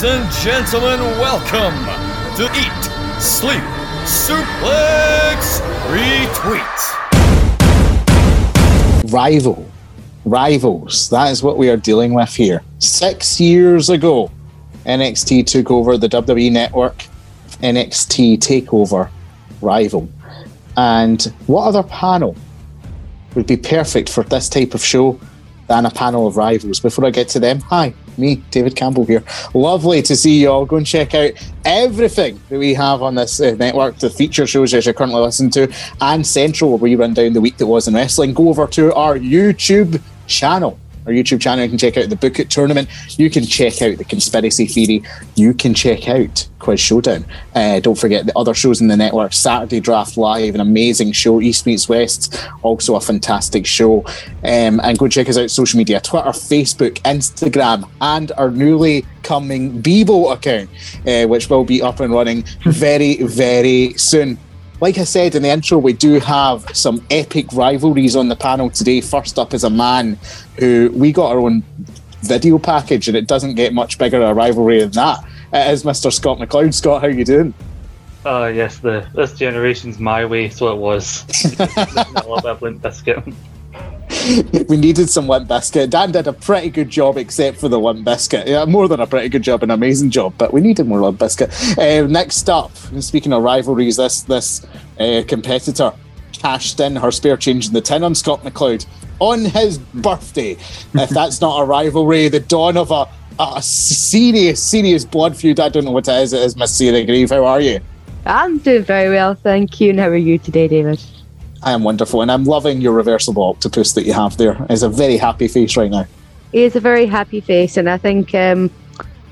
Ladies and gentlemen, welcome to Eat, Sleep, Suplex, Retweet. Rival. Rivals. That is what we are dealing with here. Six years ago, NXT took over the WWE network. NXT Takeover Rival. And what other panel would be perfect for this type of show than a panel of rivals? Before I get to them, hi, me, David Campbell here. Lovely to see you all. Go and check out everything that we have on this uh, network, the feature shows that you're currently listening to, and Central, where we run down the week that was in wrestling. Go over to our YouTube channel our YouTube channel. You can check out the Book It tournament. You can check out the Conspiracy Theory. You can check out Quiz Showdown. Uh, don't forget the other shows in the network Saturday Draft Live, an amazing show. East Meets West, also a fantastic show. Um, and go check us out social media Twitter, Facebook, Instagram, and our newly coming Bebo account, uh, which will be up and running very, very soon like I said in the intro, we do have some epic rivalries on the panel today. First up is a man who we got our own video package, and it doesn't get much bigger a rivalry than that. It is Mr. Scott McLeod. Scott, how you doing? Uh, yes, the this generation's my way, so it was. a little bit of Limp Bizkit. we needed some Limp Bizkit. Dan did a pretty good job, except for the Limp Bizkit. Yeah, more than a pretty good job, an amazing job. But we needed more Limp Bizkit. Uh, next up, speaking of rivalries, this this uh, competitor cashed in her spare change in the tin on Scott McLeod on his birthday. if that's not a rivalry, the dawn of a, a serious, serious blood feud. I don't know what it is. It is Miss Sarah Grieve. How are you? I'm doing very well, thank you. And how are you today, David? I am wonderful, and I'm loving your reversible octopus that you have there. It's a very happy face right now. He is a very happy face, and I think, um,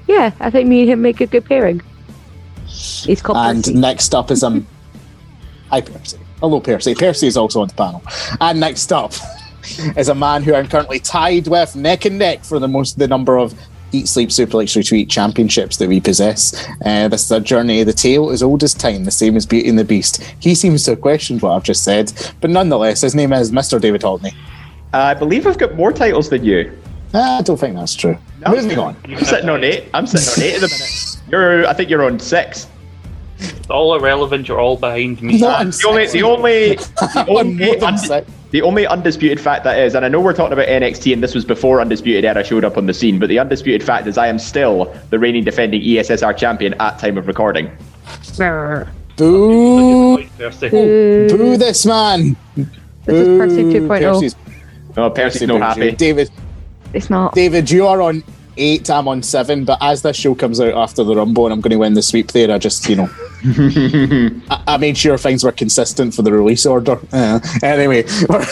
yeah, I think me and him make a good pairing. He's called And Percy. next up is um, hi Percy. Hello Percy. Percy is also on the panel. And next up is a man who I'm currently tied with neck and neck for the most the number of Eat Sleep Suplex Retweet championships that we possess. Uh, this is a journey. The tale is old as time, the same as Beauty and the Beast. He seems to have questioned what I've just said, but nonetheless, his name is Mr. David Holdney. Uh, I believe I've got more titles than you. I don't think that's true. Moving on. I'm sitting on eight. I'm sitting on eight at the minute. You're, I think you're on six. It's all irrelevant. You're all behind me. Not on The only, the only, the only, more than undi- six. the only undisputed fact that is, and I know we're talking about NXT, and this was before Undisputed Era showed up on the scene, but the undisputed fact is, I am still the reigning defending ESSR champion at time of recording. Sir. Boo! Percy. Boo. Boo this man! This is Percy Boo. 2.0. Percy's- Oh, Percy's no Percy happy. David, It's not. David, you are on eight. I'm on seven. But as this show comes out after the Rumble, and I'm going to win the sweep there, I just, you know, I, I made sure things were consistent for the release order. Uh, anyway, we're,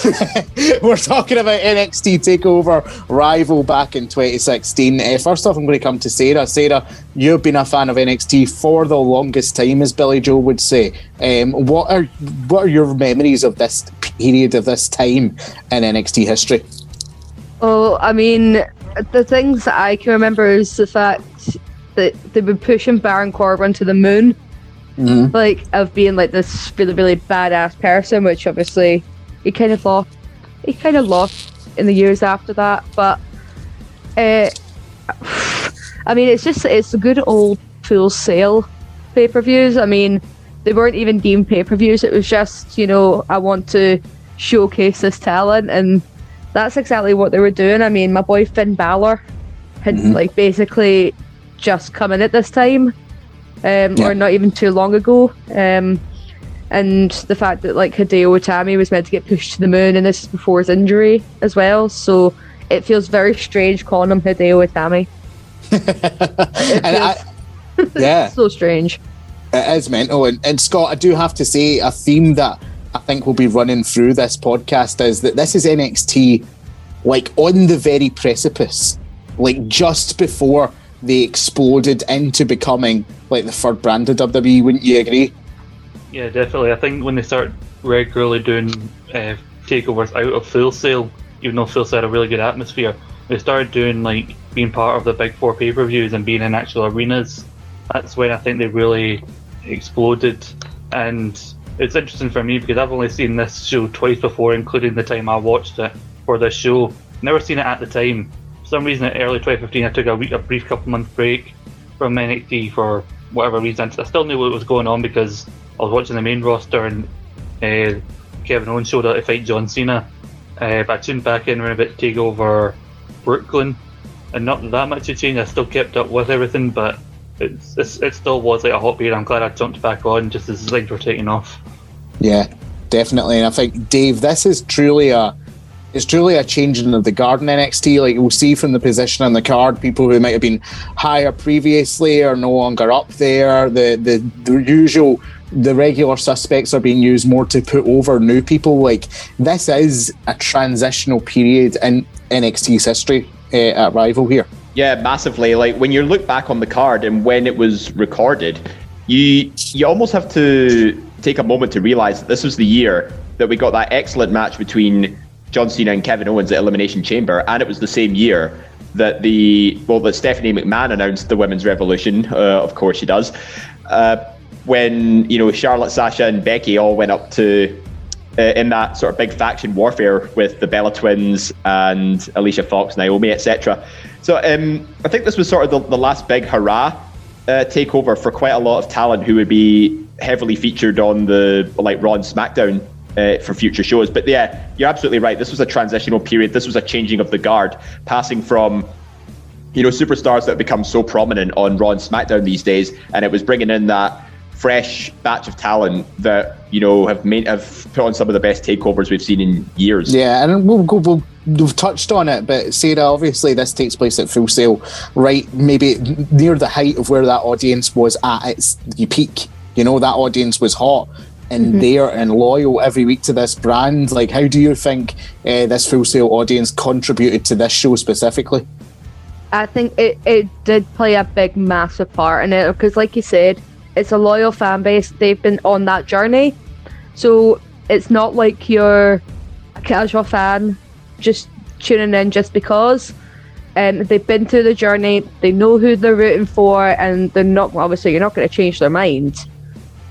we're talking about NXT Takeover Rival back in 2016. Uh, first off, I'm going to come to Sarah. Sarah, you've been a fan of NXT for the longest time, as Billy Joel would say. Um, what are what are your memories of this period of this time in NXT history? Oh, I mean, the things that I can remember is the fact that they were pushing Baron Corbin to the moon, Mhm. like of being like this really, really badass person, which obviously he kind of lost. He kind of lost in the years after that, but uh, I mean, it's just it's a good old Full Sail pay per views. I mean, they weren't even deemed pay per views. It was just you know I want to showcase this talent and that's exactly what they were doing. I mean, my boy Finn Balor had Mhm. like basically just come in at this time, um, Yeah. or not even too long ago. Um, and the fact that like Hideo Itami was meant to get pushed to the moon, and this is before his injury as well. So it feels very strange calling him Hideo Itami. It And I- yeah. so strange. It is mental. And, and Scott, I do have to say a theme that I think will be running through this podcast is that this is NXT like on the very precipice, like just before they exploded into becoming like the third brand of WWE. Wouldn't you agree? Yeah, definitely. I think when they start regularly doing uh, takeovers out of Full Sail, even though Full Sail had a really good atmosphere, they started doing like being part of the big four pay per views and being in actual arenas. That's when I think they really exploded. And it's interesting for me because I've only seen this show twice before, including the time I watched it for this show. Never seen it at the time. Some reason, in early 2015, I took a, week, a brief couple month break from NXT for whatever reason. I still knew what was going on because I was watching the main roster and uh, Kevin Owens showed up to fight John Cena. Uh, but I tuned back in when a bit take over Brooklyn, and not that much had changed. I still kept up with everything, but it's, it's, it still was like a hot beat. I'm glad I jumped back on just as things were taking off. Yeah, definitely. And I think Dave, this is truly a it's truly a changing of the guard in NXT. Like we'll see from the position on the card, people who might have been higher previously are no longer up there. The the, the usual the regular suspects are being used more to put over new people. Like this is a transitional period in NXT's history uh, at Rival here. Yeah, massively. Like when you look back on the card and when it was recorded, you you almost have to take a moment to realize that this was the year that we got that excellent match between John Cena and Kevin Owens at Elimination Chamber, and it was the same year that the well that Stephanie McMahon announced the Women's Revolution. Uh, of course, she does. Uh, when you know Charlotte, Sasha, and Becky all went up to uh, in that sort of big faction warfare with the Bella Twins and Alicia Fox, Naomi, etc. So um, I think this was sort of the, the last big hurrah uh, takeover for quite a lot of talent who would be heavily featured on the like Raw and SmackDown uh, for future shows. But yeah, you're absolutely right. This was a transitional period. This was a changing of the guard, passing from you know superstars that become so prominent on Raw and SmackDown these days, and it was bringing in that fresh batch of talent that you know have made have put on some of the best takeovers we've seen in years. Yeah, and we'll go. We'll, we've touched on it, but Sarah, obviously, this takes place at Full Sail, right? Maybe near the height of where that audience was at its peak. You know, that audience was hot and mm-hmm. there and loyal every week to this brand. Like, how do you think uh, this Full Sail audience contributed to this show specifically? I think it, it did play a big, massive part in it because, like you said, it's a loyal fan base. They've been on that journey. So it's not like you're a casual fan just tuning in just because. Um, they've been through the journey, they know who they're rooting for, and they're not obviously you're not going to change their mind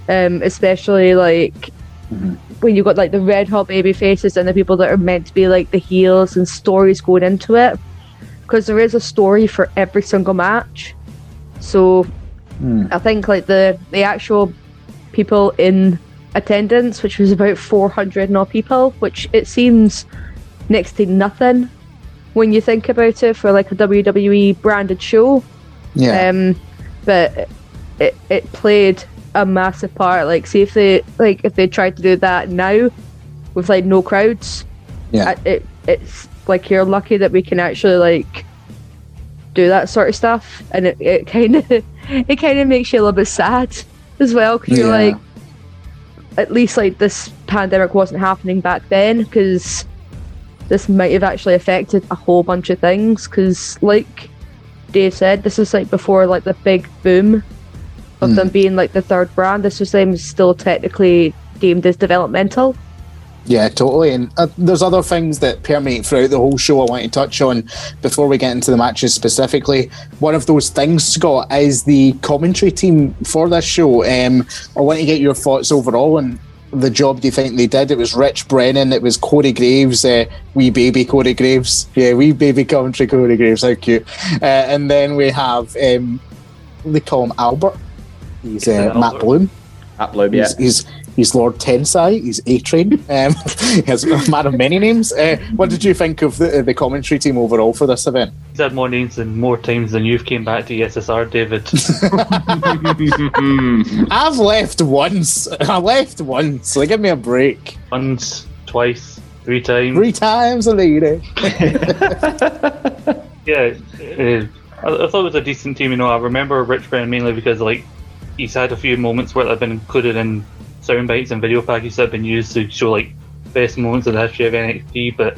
um, especially like mm-hmm. when you've got like the red hot baby faces and the people that are meant to be like the heels and stories going into it because there is a story for every single match so mm. i think like the the actual people in attendance which was about 400 no people which it seems next to nothing when you think about it for like a wwe branded show yeah um but it, it played a massive part. Like, see if they like if they tried to do that now with like no crowds. Yeah, it it's like you're lucky that we can actually like do that sort of stuff, and it, it kind of it kind of makes you a little bit sad as well because yeah. you're like, at least like this pandemic wasn't happening back then because this might have actually affected a whole bunch of things because like Dave said, this is like before like the big boom of mm. them being like the third brand. This was them still technically deemed as developmental. Yeah, totally. And uh, there's other things that permeate throughout the whole show I want to touch on before we get into the matches specifically. One of those things, Scott, is the commentary team for this show. Um, I want to get your thoughts overall on the job do you think they did? It was Rich Brennan, it was Corey Graves, uh, wee baby Corey Graves. Yeah, wee baby commentary Corey Graves, how cute. Uh, and then we have, um, they call him Albert. He's uh, Matt Bloom. Matt Bloom, yeah. He's, he's, he's Lord Tensai. He's A Train. Um, he's a man of many names. Uh, what did you think of the, the commentary team overall for this event? He's had more names and more times than you've came back to SSR, David. I've left once. I left once. So give me a break. Once, twice, three times. Three times a lady. yeah. Uh, I, I thought it was a decent team. You know, I remember Rich Brennan mainly because like he's had a few moments where they've been included in sound bites and video packages that have been used to show like best moments in the history of NXT, but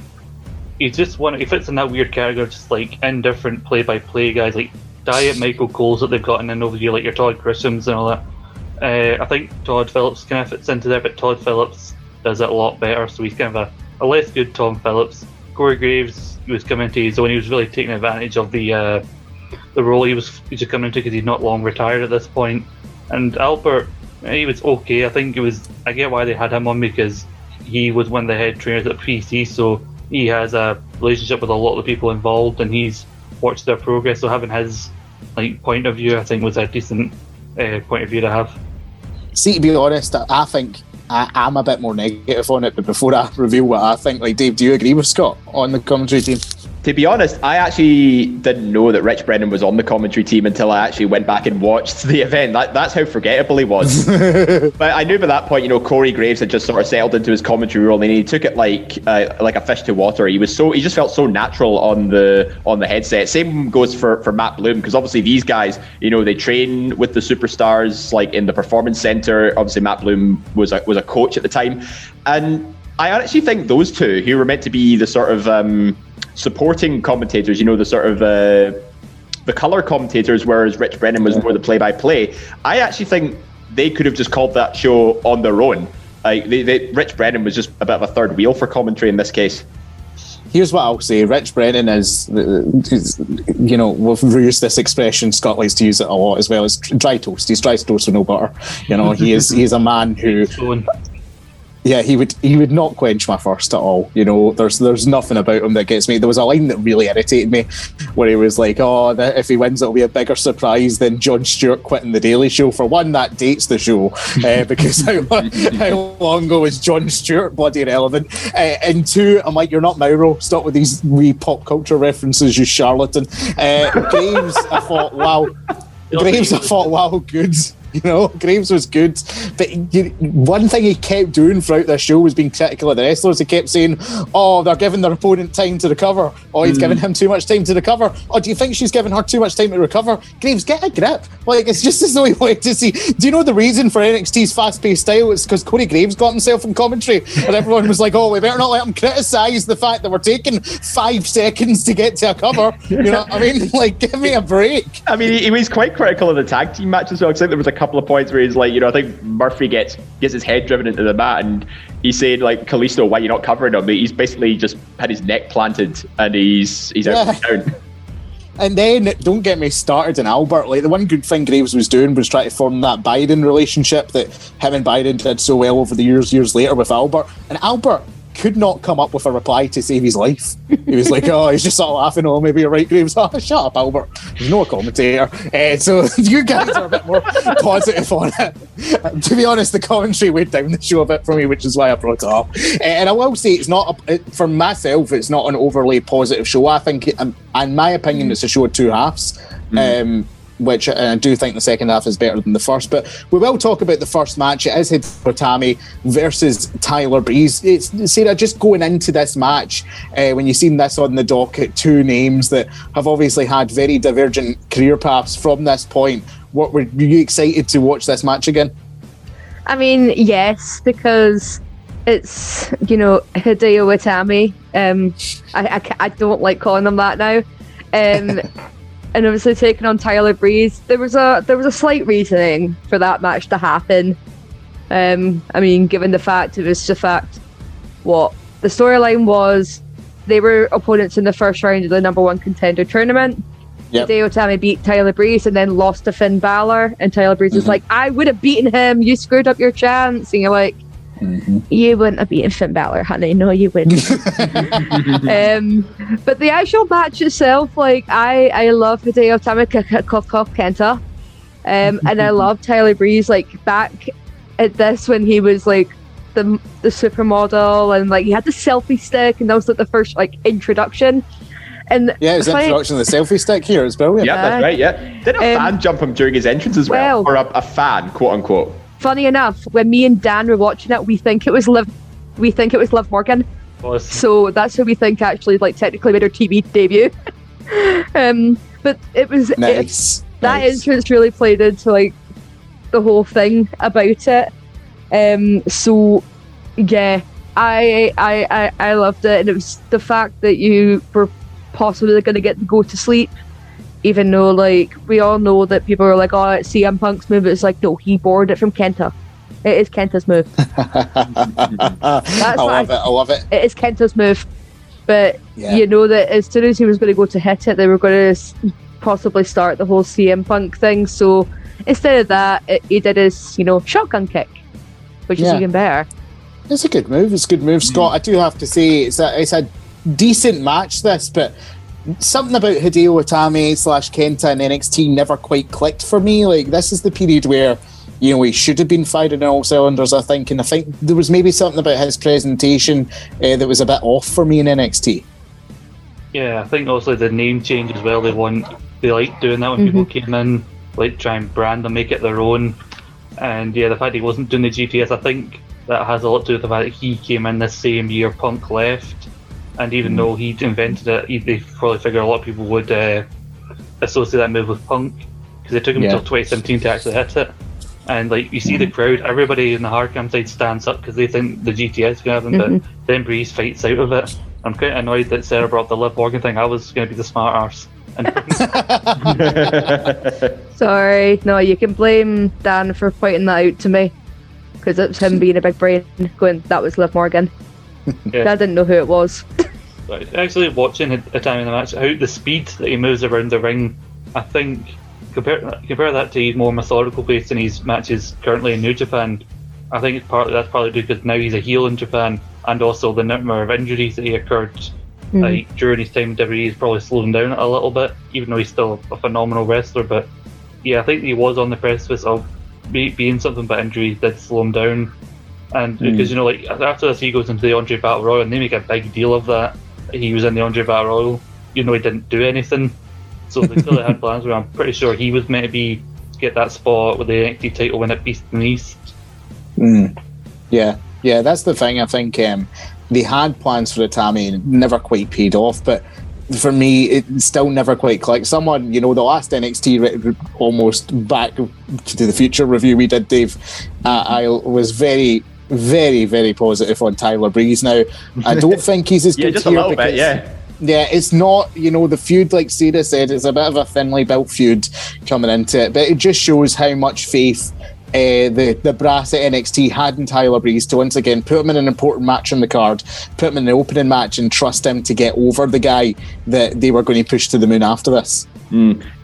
he's just one. He fits in that weird category, just like indifferent play-by-play guys, like Diet Michael Cole's that they've gotten in over the year, like your Todd Grishams and all that. Uh, I think Todd Phillips kind of fits into there, but Todd Phillips does it a lot better, so he's kind of a, a less good Tom Phillips. Corey Graves was coming to his own. He was really taking advantage of the uh, the role he was, was coming into because he's not long retired at this point. And Albert, he was okay. I think it was. I get why they had him on because he was one of the head trainers at PC, so he has a relationship with a lot of the people involved, and he's watched their progress. So having his like point of view, I think was a decent uh, point of view to have. See, to be honest, I- think I, I'm a bit more negative on it. But before I reveal what I think, like Dave, do you agree with Scott on the commentary team? To be honest, I actually didn't know that Rich Brennan was on the commentary team until I actually went back and watched the event. That, that's how forgettable he was. but I knew by that point, you know, Corey Graves had just sort of settled into his commentary role, and he took it like uh, like a fish to water. He was so he just felt so natural on the on the headset. Same goes for for Matt Bloom because obviously these guys, you know, they train with the superstars like in the performance center. Obviously, Matt Bloom was a, was a coach at the time, and I actually think those two, who were meant to be the sort of um, supporting commentators, you know, the sort of uh, the color commentators, whereas Rich Brennan was more the play-by-play. I actually think they could have just called that show on their own. Like they, they, Rich Brennan was just a bit of a third wheel for commentary in this case. Here's what I'll say: Rich Brennan is, is- you know, we've used this expression. Scott likes to use it a lot as well. As dry toast. He's dry toast with no butter. You know, he is. He is a man who So, and yeah, he would he would not quench my thirst at all. You know, there's there's nothing about him that gets me. There was a line that really irritated me, where he was like, "Oh, that if he wins, it'll be a bigger surprise than Jon Stewart quitting the Daily Show." For one, that dates the show uh, because how, long- how long ago was Jon Stewart bloody relevant? Uh, and two, I'm like, "You're not Mauro. Stop with these wee pop culture references, you charlatan." Uh, Graves, I thought, wow. Graves, I thought, wow, good. You know, Graves was good. But you, one thing he kept doing throughout this show was being critical of the wrestlers. He kept saying, oh, they're giving their opponent time to recover. Oh, he's hmm. giving him too much time to recover. Oh, do you think she's giving her too much time to recover? Graves, get a grip. Like, it's just as though he wanted to see. Do you know the reason for NXT's fast paced style? It's because Corey Graves got himself in commentary. And everyone was like, oh, we better not let him criticise the fact that we're taking five seconds to get to a cover. You know what I mean? Like, give me a break. I mean, he, he was quite critical of the tag team match as well. Because I think there was a couple of points where he's like, you know, I think Murphy gets gets his head driven into the mat, and he said like, Kalisto, why are you not covering him? He's basically just had his neck planted, and he's he's out Yeah. down. And then don't get me started in Albert. Like the one good thing Graves was doing was trying to form that Byron relationship that him and Byron did so well over the years, years later with Albert. And Albert could not come up with a reply to save his life. He was like, "Oh, he's just sort of laughing. Oh, maybe you're right, Graves. Oh, shut up, Albert. There's no commentator." Uh, so you guys are a bit more positive on it. to be honest, the commentary went down the show a bit for me, which is why I brought it up. Uh, and I will say, it's not a, it, for myself. It's not an overly positive show. I think, it, um, in my opinion, it's a show of two halves. Um, which I do think the second half is better than the first. But we will talk about the first match. It is Hideo versus Tyler Breeze. It's Sarah just going into this match uh, when you've seen this on the docket, two names that have obviously had very divergent career paths from this point. What were you excited to watch this match again? I mean, yes, because it's you know Hideo Itami. Um, I, I, I don't like calling him that now. Um, and obviously taking on Tyler Breeze. There was a there was a slight reasoning for that match to happen. Um, I mean, given the fact it was the fact what the storyline was, they were opponents in the first round of the number one contender tournament. Yep. Hideo Itami beat Tyler Breeze and then lost to Finn Balor. And Tyler Breeze is like, I would have beaten him. You screwed up your chance. And you're like, you wouldn't have beaten Finn Balor, honey. No, you wouldn't. um, but the actual match itself, like, I, I love the day of K- K- K- Kenta. Um, and I love Tyler Breeze, like, back at this when he was, like, the, the supermodel and, like, he had the selfie stick and that was, like, the first, like, introduction. And Yeah, it's the the introduction of the selfie stick here. It's brilliant. Yeah, that's Uh, right. Yeah, did a um, fan jump him during his entrance as well, well- or a, a fan, quote unquote? Funny enough, when me and Dan were watching it, we think it was Liv, we think it was Liv Morgan. was So that's who we think actually like technically made her TV debut. um, but it was it- Nice. that nice. entrance really played into like the whole thing about it. Um, so yeah, I I I, I loved it, and it was the fact that you were possibly going to get to go to sleep. Even though, like, we all know that people are like, "Oh, it's CM Punk's move." It's like, no, he borrowed it from Kenta. It is Kenta's move. I love I- it. I love it. It is Kenta's move. But Yeah. you know that as soon as he was going to go to hit it, they were going to possibly start the whole CM Punk thing. So instead of that, it, he did his, you know, shotgun kick, which Yeah. is even better. It's a good move. It's a good move, Scott. Mm. I do have to say it's a it's a decent match. This, but something about Hideo Itami slash Kenta and NXT never quite clicked for me. Like this is the period where you know he should have been firing on all cylinders. I think, and I think there was maybe something about his presentation uh, that was a bit off for me in NXT. Yeah, I think also the name change as well. They want they like doing that when Mhm. people came in, like try and brand and make it their own. And yeah, the fact he wasn't doing the GTS, I think that has a lot to do with the fact that he came in the same year Punk left. And even though he invented it, he, they probably figured a lot of people would uh, associate that move with Punk because it took him Yeah. until 2017 to actually hit it. And like you see the crowd, everybody in the hardcam side stands up because they think the GTS is going to happen, but then Breeze fights out of it. I'm quite annoyed that Sarah brought the Liv Morgan thing. I was going to be the smart arse. Sorry, no, you can blame Dan for pointing that out to me because it was him being a big brain, going, "That was Liv Morgan." Yeah. Dad didn't know who it was. But actually, watching a a time in the match, how the speed that he moves around the ring, I think compare compare that to his more methodical pace in his matches currently in New Japan. I think it's partly that's partly due because now he's a heel in Japan, and also the number of injuries that he occurred Hmm. like during his time in WWE is probably slowed him down a little bit, even though he's still a phenomenal wrestler. But yeah, I think he was on the precipice of be, being something, but injuries did slow him down. And because you know, like after this, he goes into the Andre Battle Royal, and they make a big deal of that. He was in the Andre Royal, even though he didn't do anything. So they clearly had plans where I'm pretty sure he was meant to be get that spot with the NXT title when it Beast in the East. Mm. Yeah, yeah, that's the thing. I think um, they had plans for Itami and never quite paid off, but for me, it still never quite clicked. Someone, you know, the last NXT almost back to the future review we did, Dave, uh, I was very, very, very positive on Tyler Breeze. Now, I don't think he's as yeah, good just a here little bit. Yeah. yeah, it's not, you know, the feud, like Sarah said, it's a bit of a thinly built feud coming into it, but it just shows how much faith uh, the, the brass at NXT had in Tyler Breeze to once again put him in an important match on the card, put him in an opening match, and trust him to get over the guy that they were going to push to the moon after this.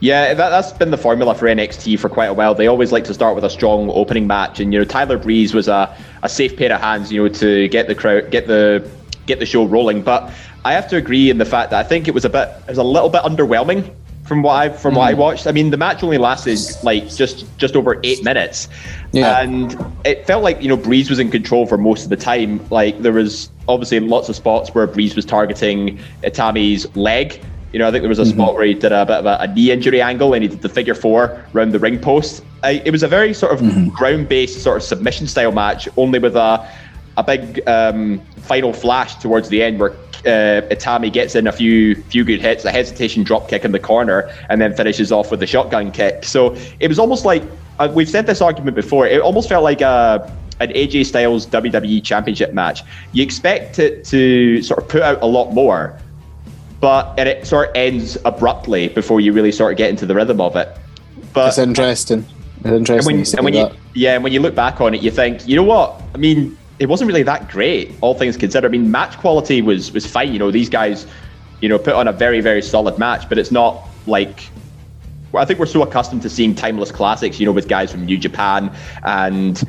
Yeah, that, that's been the formula for NXT for quite a while. They always like to start with a strong opening match, and you know Tyler Breeze was a, a safe pair of hands, you know, to get the crowd, get the get the show rolling. But I have to agree in the fact that I think it was a bit, it was a little bit underwhelming from what I from what I mm. watched. I mean, the match only lasted like just just over eight minutes, Yeah. and it felt like you know Breeze was in control for most of the time. Like there was obviously lots of spots where Breeze was targeting Itami's leg. You know, I think there was a mm-hmm. spot where he did a bit of a, a knee injury angle and he did the figure four round the ring post. I, it was a very sort of mm-hmm. ground-based sort of submission style match, only with a a big um, final flash towards the end where uh, Itami gets in a few few good hits, a hesitation drop kick in the corner, and then finishes off with the shotgun kick. So it was almost like uh, we've said this argument before. It almost felt like a an AJ Styles WWE Championship match. You expect it to sort of put out a lot more, but and it sort of ends abruptly before you really sort of get into the rhythm of it. But It's interesting. It's and interesting. when, you and when you yeah, and when you look back on it, you think, you know what? I mean, it wasn't really that great, all things considered. I mean, match quality was was fine. You know, these guys, you know, put on a very very solid match, but it's not like. I think we're so accustomed to seeing timeless classics, you know, with guys from New Japan and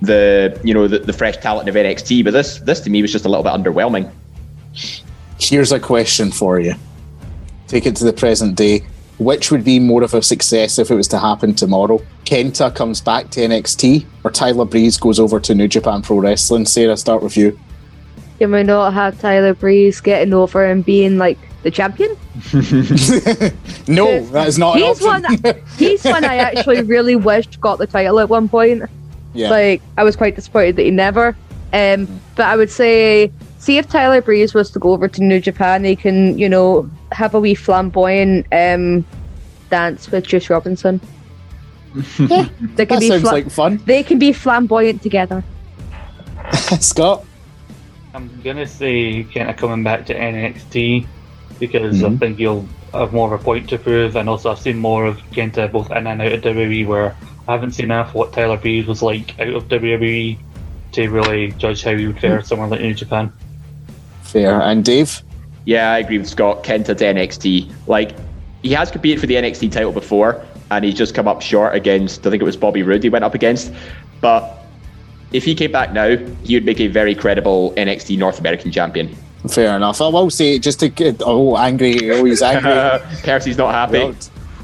the you know the, the fresh talent of NXT. But this this to me was just a little bit underwhelming. Here's a question for you. Take it to the present day. Which would be more of a success if it was to happen tomorrow? Kenta comes back to NXT or Tyler Breeze goes over to New Japan Pro Wrestling? Sarah, start with you. Can we not have Tyler Breeze getting over and being like the champion? no, that is not an He's one. He's one I actually really wished got the title at one point. yeah. Like I was quite disappointed that he never. Um, but I would say, see if Tyler Breeze was to go over to New Japan, they can, you know, have a wee flamboyant um dance with Juice Robinson. yeah, They can that be sounds fla- like fun. they can be flamboyant together. Scott? I'm gonna say Kenta coming back to NXT because I Mhm. think you'll have more of a point to prove, and also I've seen more of Kenta both in and out of WWE, where I haven't seen enough what Tyler Breeze was like out of WWE to really judge how he would fare somewhere like New Japan. Fair. And Dave? Yeah, I agree with Scott. Kenta to NXT. Like, he has competed for the NXT title before, and he's just come up short against, I think it was Bobby Roode he went up against. But if he came back now, he would make a very credible NXT North American champion. Fair enough. I will say, just to get, oh, angry, oh, he's angry. Percy's not happy. Well,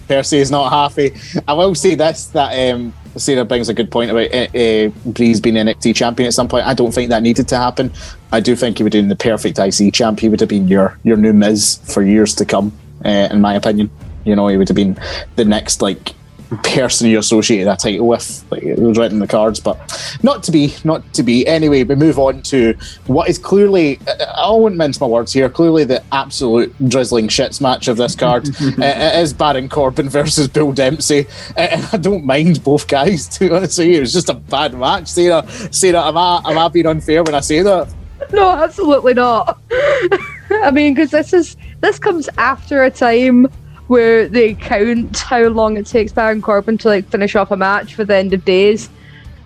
Percy is not happy. I will say this that um, Sarah brings a good point about uh, Breeze being an NXT champion at some point. I don't think that needed to happen. I do think he would have been the perfect IC champ. He would have been your your new Miz for years to come, uh, in my opinion. You know, he would have been the next like person you associate that title with. Like it was written in the cards, but not to be, not to be. Anyway, we move on to what is clearly, I won't mince my words here, clearly the absolute drizzling shits match of this card. uh, it is Baron Corbin versus Bull Dempsey. Uh, and I don't mind both guys, to be honest with you. It was just a bad match. Sarah, Sarah, am I, am I being unfair when I say that? No, absolutely not. I mean, because this is this comes after a time where they count how long it takes Baron Corbin to like finish off a match for the end of days.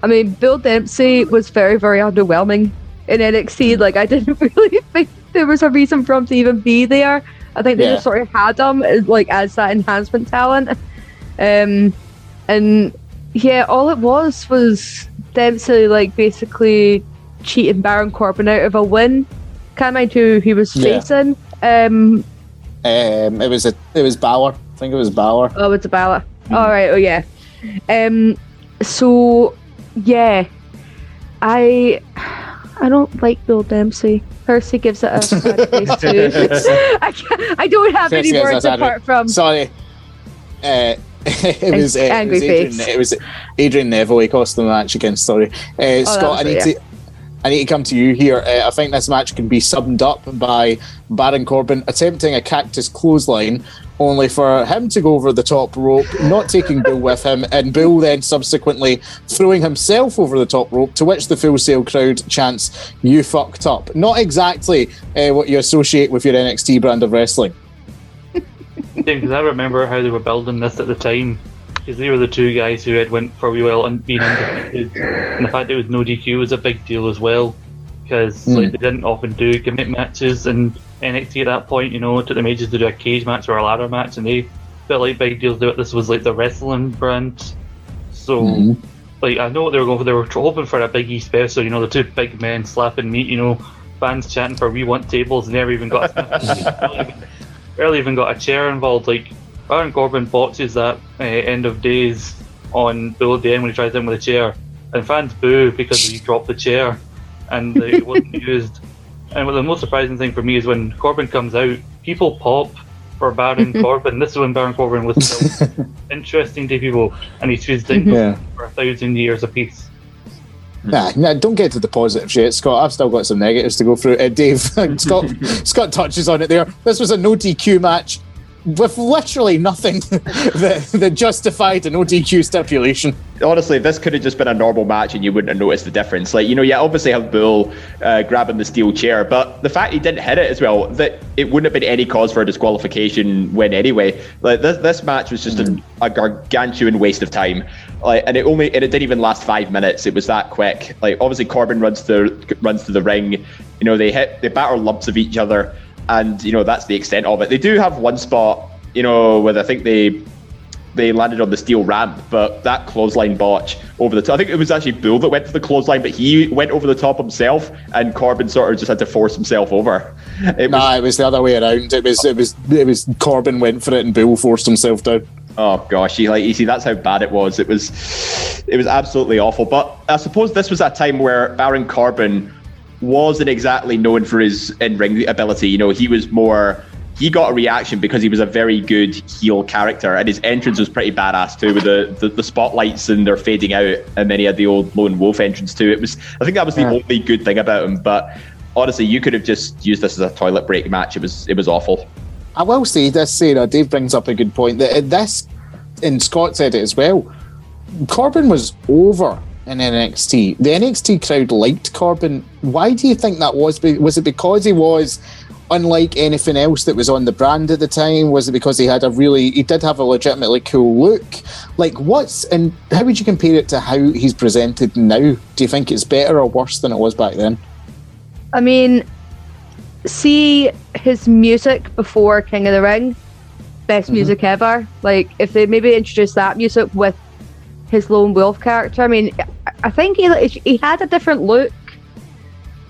I mean, Bull Dempsey was very, very underwhelming in NXT. Like, I didn't really think there was a reason for him to even be there. I think they Yeah. just sort of had him like as that enhancement talent. Um, and yeah, all it was was Dempsey like basically cheating Baron Corbin out of a win. Can't mind who he was Yeah. facing. Um, Um, it was a, it was Balor. I think it was Balor. Oh, it's a ballot. All right. Oh, yeah. Um. So, yeah, I I don't like Bull Dempsey. Percy gives it a bad face too. I, can't, I don't have Percy any words apart from Sorry. Uh, it was, uh, it Angry was Adrian, face. it was Adrian Neville. He cost them the match against. Sorry, uh, that Scott. I need it, yeah. to. I need to come to you here. Uh, I think this match can be summed up by Baron Corbin attempting a cactus clothesline, only for him to go over the top rope, not taking Bull with him, and Bull then subsequently throwing himself over the top rope, to which the Full Sail crowd chants, You fucked up. Not exactly uh, what you associate with your NXT brand of wrestling. because I remember how they were building this at the time. Because they were the two guys who had went for well and being undefeated, and the fact it was no DQ was a big deal as well. Because hmm. like they didn't often do gimmick matches and NXT at that point. You know, it took them ages to do a cage match or a ladder match, and they felt like big deals. Do it. This was like the wrestling brand, so hmm. like I know what they were going for. They were hoping for a Big E special. You know, the two big men slapping meat. You know, fans chanting for "We want tables," and never even got. barely even got a chair involved. Like Baron Corbin botches that uh, end of days on Bull at the end when he tries in with a chair, and fans boo because he dropped the chair and uh, it wasn't used. And what the most surprising thing for me is when Corbin comes out, people pop for Baron Corbin. This is when Baron Corbin was still interesting to people, and he's used in Yeah. for a thousand years apiece. Nah, nah, don't get to the positive shit, Scott. I've still got some negatives to go through. Uh, Dave, Scott, Scott touches on it there. This was a no DQ match with literally nothing that, that justified an ODQ stipulation. honestly, this could have just been a normal match and you wouldn't have noticed the difference. Like, you know, you obviously have Bull uh, grabbing the steel chair, but the fact he didn't hit it as well, that it wouldn't have been any cause for a disqualification win anyway. Like this, this match was just a, a gargantuan waste of time. Like, and it only and it didn't even last five minutes. It was that quick. Like, obviously, Corbin runs to runs to the ring. You know, they hit they batter lumps of each other, and you know that's the extent of it. They do have one spot, you know, where I think they they landed on the steel ramp, but that clothesline botch over the top. I think it was actually Bull that went for the clothesline, but he went over the top himself, and Corbin sort of just had to force himself over. It was, Nah, it was the other way around. It was it was it was Corbin went for it and Bull forced himself down. oh gosh, you like you see that's how bad it was. It was, it was absolutely awful. But I suppose this was that time where Baron Corbin wasn't exactly known for his in-ring ability. You know, he was more. He got a reaction because he was a very good heel character, and his entrance was pretty badass too, with the, the, the spotlights and they're fading out, and then he had the old lone wolf entrance too. It was, I think that was the Yeah. only good thing about him. But honestly, you could have just used this as a toilet break match. It was, it was awful. I will say this, Sarah. Dave brings up a good point that in this, and Scott said it as well. Corbin was over in NXT. The NXT crowd liked Corbin. Why do you think that was? Was it because he was unlike anything else that was on the brand at the time? Was it because he had a really, he did have a legitimately cool look? Like, what's, and how would you compare it to how he's presented now? Do you think it's better or worse than it was back then? I mean, see his music before King of the Ring, best mm-hmm. music ever. Like, if they maybe introduced that music with his lone wolf character, I mean, I- think he he had a different look,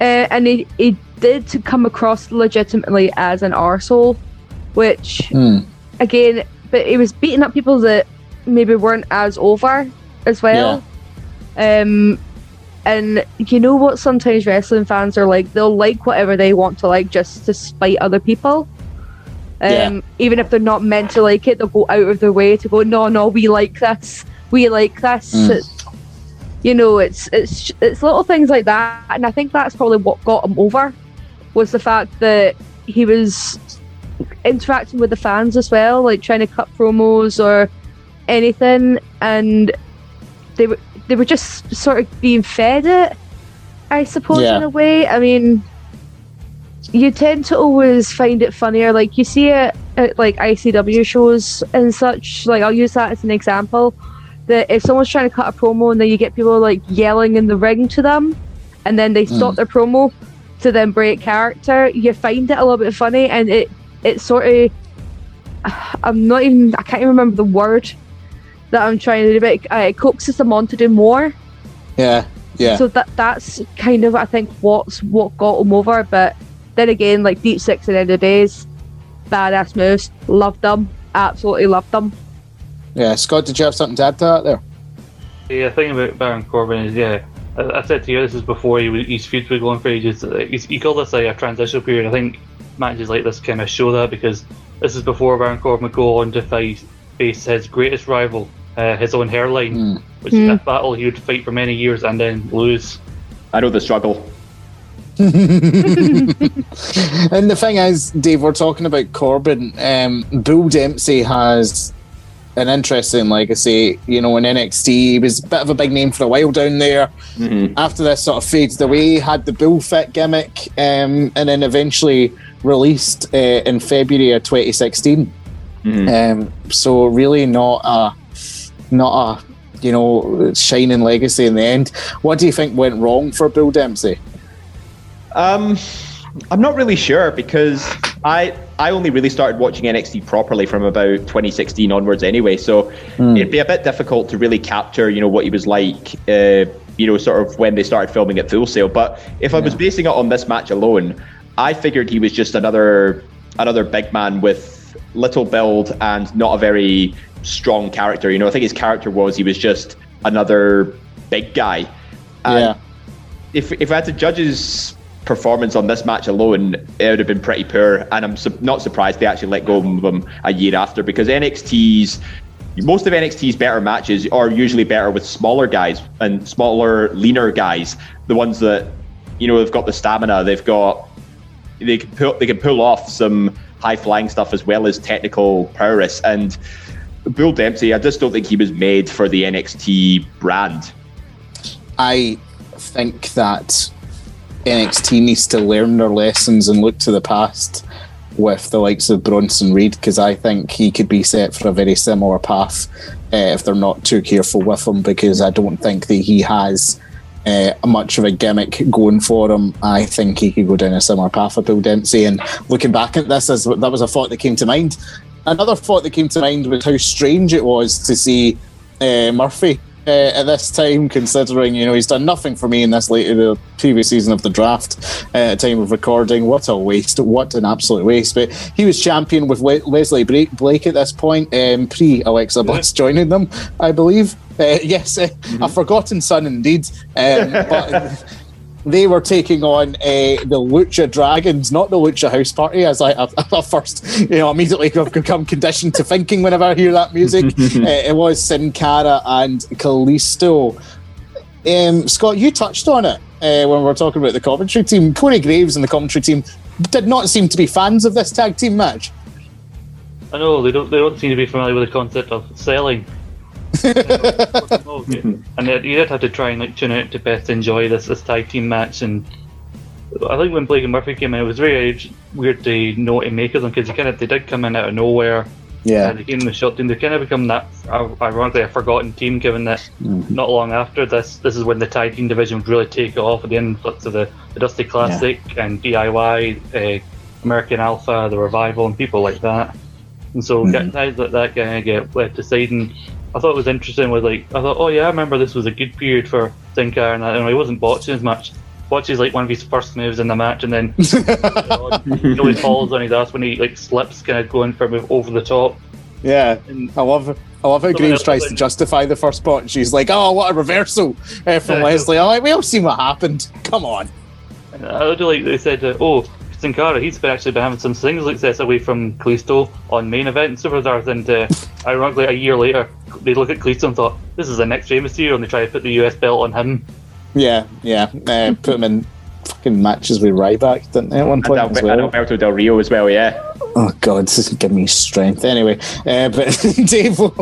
uh, and he, he did come across legitimately as an arsehole, which Mm. again, but he was beating up people that maybe weren't as over as well. Um, and you know what? Sometimes wrestling fans are like, they'll like whatever they want to like just to spite other people. Um, Yeah. Even if they're not meant to like it, they'll go out of their way to go, no, no, we like this. We like this. Mm. It's, you know, it's it's it's little things like that, and I think that's probably what got him over was the fact that he was interacting with the fans as well, like trying to cut promos or anything, and they were they were just sort of being fed it, I suppose, Yeah. in a way. I mean, you tend to always find it funnier, like you see it at like ICW shows and such. Like I'll use that as an example. That if someone's trying to cut a promo and then you get people like yelling in the ring to them, and then they stop their promo to then break character, you find it a little bit funny, and it it sort of I'm not even I can't even remember the word that I'm trying to do, but it, uh, it coaxes them on to do more. Yeah, yeah. So that that's kind of I think what's what got them over. But then again, like Deep Six and End of Days, badass moves, loved them, absolutely loved them. Yeah. Scott, did you have something to add to that there? Yeah, the thing about Baron Corbin is, yeah, I, I said to you, this is before he, was- his feuds were going for ages. he's- You call this like a transitional period. I think matches like this kind of show that because this is before Baron Corbin would go on to face, face his greatest rival, uh, his own hairline, Mm. which is a battle he would fight for many years and then lose. I know the struggle. And the thing is, Dave, we're talking about Corbin. Um, Bull Dempsey has an interesting legacy. You know, in NXT, he was a bit of a big name for a while down there. Mhm. After this sort of faded away, had the bullfit gimmick, um, and then eventually released uh, in February of 2016. Mhm. Um, so really not a not a you know shining legacy in the end. What do you think went wrong for Bull Dempsey? Um, I'm not really sure because I I only really started watching NXT properly from about 2016 onwards anyway. So it'd be a bit difficult to really capture, you know, what he was like, uh, you know, sort of when they started filming at Full Sail. But if I was basing it on this match alone, I figured he was just another another big man with little build and not a very strong character. You know, I think his character was he was just another big guy. And yeah. if if I had to judge his performance on this match alone, it would have been pretty poor. And I'm su- not surprised they actually let go of him a year after because NXT's most of NXT's better matches are usually better with smaller guys and smaller, leaner guys. The ones that you know they've got the stamina, they've got they can pull they can pull off some high flying stuff as well as technical prowess. And Bull Dempsey, I just don't think he was made for the NXT brand. I think that NXT needs to learn their lessons and look to the past with the likes of Bronson Reed because I think he could be set for a very similar path uh, if they're not too careful with him because I don't think that he has uh, much of a gimmick going for him. I think he could go down a similar path with Bull Dempsey. And looking back at this, as that was a thought that came to mind. Another thought that came to mind was how strange it was to see uh, Murphy uh, at this time, considering you know he's done nothing for me in this later the previous season of the draft uh, time of recording. What a waste! What an absolute waste! But he was champion with Le- Wesley Blake, Blake at this point, um, pre Alexa Bliss joining them, I believe. Uh, yes, uh, a forgotten son indeed. Um, but they were taking on uh, the Lucha Dragons, not the Lucha House Party, as I, I, I first, you know, immediately have become conditioned to thinking whenever I hear that music. uh, it was Sin Cara and Kalisto. Um, Scott, you touched on it uh, when we were talking about the commentary team. Corey Graves and the commentary team did not seem to be fans of this tag team match. I know they don't. They don't seem to be familiar with the concept of selling. And you did have to try and like tune out to best enjoy this this tag team match. And I think when Blake and Murphy came in, it was very weird to know what to make of them because they kind of they did come in out of nowhere. Yeah. And they came in the shot team. They kind of become that uh, ironically a forgotten team, given that not long after this, this is when the tag team division would really take off with the influx of the, the Dusty Classic and DIY, uh, American Alpha, the Revival, and people like that. And so getting guys like that kind of get left aside. And I thought it was interesting. Was like I thought, oh yeah, I remember this was a good period for Sin Cara, and I, and I wasn't botching as much. watches like one of his first moves in the match, and then you know he falls on his ass when he like slips, kind of going for a move over the top. Yeah, And I love I love how Graves tries to justify the first spot. and She's like, "Oh, what a reversal uh, from Yeah. Leslie." I'm like, "We all seen what happened. Come on." I do like they said, uh, oh, Sin Cara, he's been actually been having some singles success away from Kalisto on main event and Superstars, and uh, ironically, a year later, they look at Kalisto and thought, this is the next famous Mysterio, and they try to put the US belt on him. Yeah, yeah. Uh, put him in fucking matches with Ryback, didn't they? At one And, point Albe- as and well. Alberto Del Rio as well, yeah. Oh God, this is giving me strength. Anyway, uh, but Dave, we'll,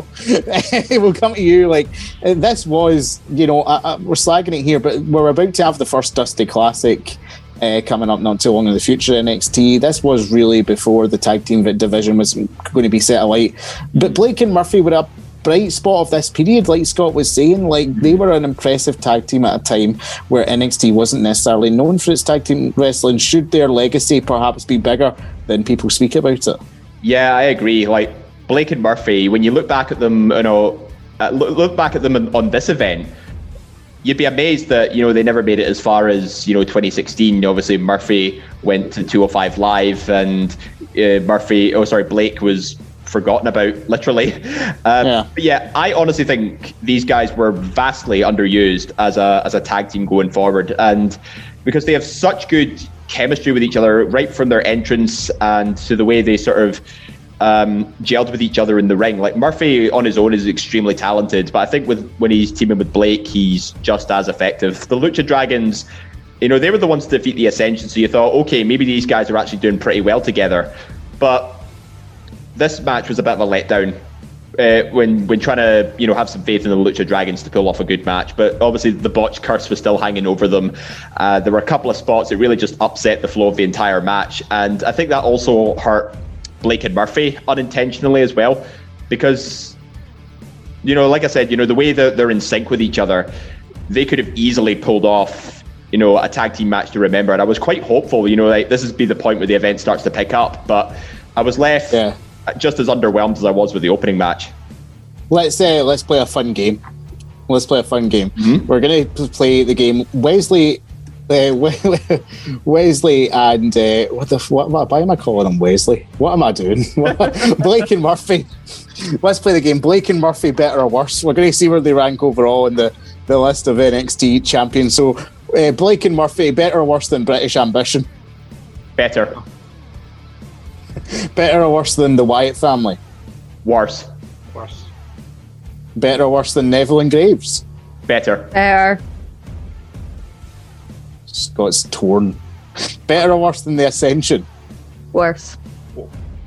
we'll come to you. Like uh, this was, you know, I, I, we're slagging it here, but we're about to have the first Dusty Classic uh, coming up not too long in the future. NXT. This was really before the tag team division was going to be set alight. But Blake and Murphy were a bright spot of this period, like Scott was saying. Like they were an impressive tag team at a time where NXT wasn't necessarily known for its tag team wrestling. Should their legacy perhaps be bigger than people speak about it? Yeah, I agree. Like Blake and Murphy, when you look back at them, you know, uh, look, back at them on this event, you'd be amazed that you know they never made it as far as you know 2016. Obviously, Murphy went to 205 Live, and uh, Murphy, oh sorry, Blake was forgotten about literally. Um, Yeah. But yeah, I honestly think these guys were vastly underused as a as a tag team going forward, and because they have such good chemistry with each other right from their entrance and to the way they sort of um, gelled with each other in the ring. Like Murphy on his own is extremely talented, but I think with when he's teaming with Blake, he's just as effective. The Lucha Dragons, you know, they were the ones to defeat the Ascension, so you thought, okay, maybe these guys are actually doing pretty well together, but this match was a bit of a letdown. Uh, when when trying to you know have some faith in the Lucha Dragons to pull off a good match, but obviously the botch curse was still hanging over them. Uh, there were a couple of spots that really just upset the flow of the entire match, and I think that also hurt Blake and Murphy unintentionally as well, because you know, like I said, you know the way that they're in sync with each other, they could have easily pulled off you know a tag team match to remember, and I was quite hopeful. You know, like this is be the point where the event starts to pick up, but I was left Yeah. just as underwhelmed as I was with the opening match. Let's uh, let's play a fun game. Let's play a fun game. We're going to play the game. Wesley, We- Wesley, and uh, what the f- what, what? Why am I calling him Wesley? What am I doing? Blake and Murphy. Let's play the game. Blake and Murphy, better or worse? We're going to see where they rank overall in the the list of NXT champions. So, uh, Blake and Murphy, better or worse than British Ambition? Better, Better or worse than the Wyatt family? worse, Worse. Better or worse than Neville and Graves? better, There. Scott's torn. Better or worse than the Ascension? Worse.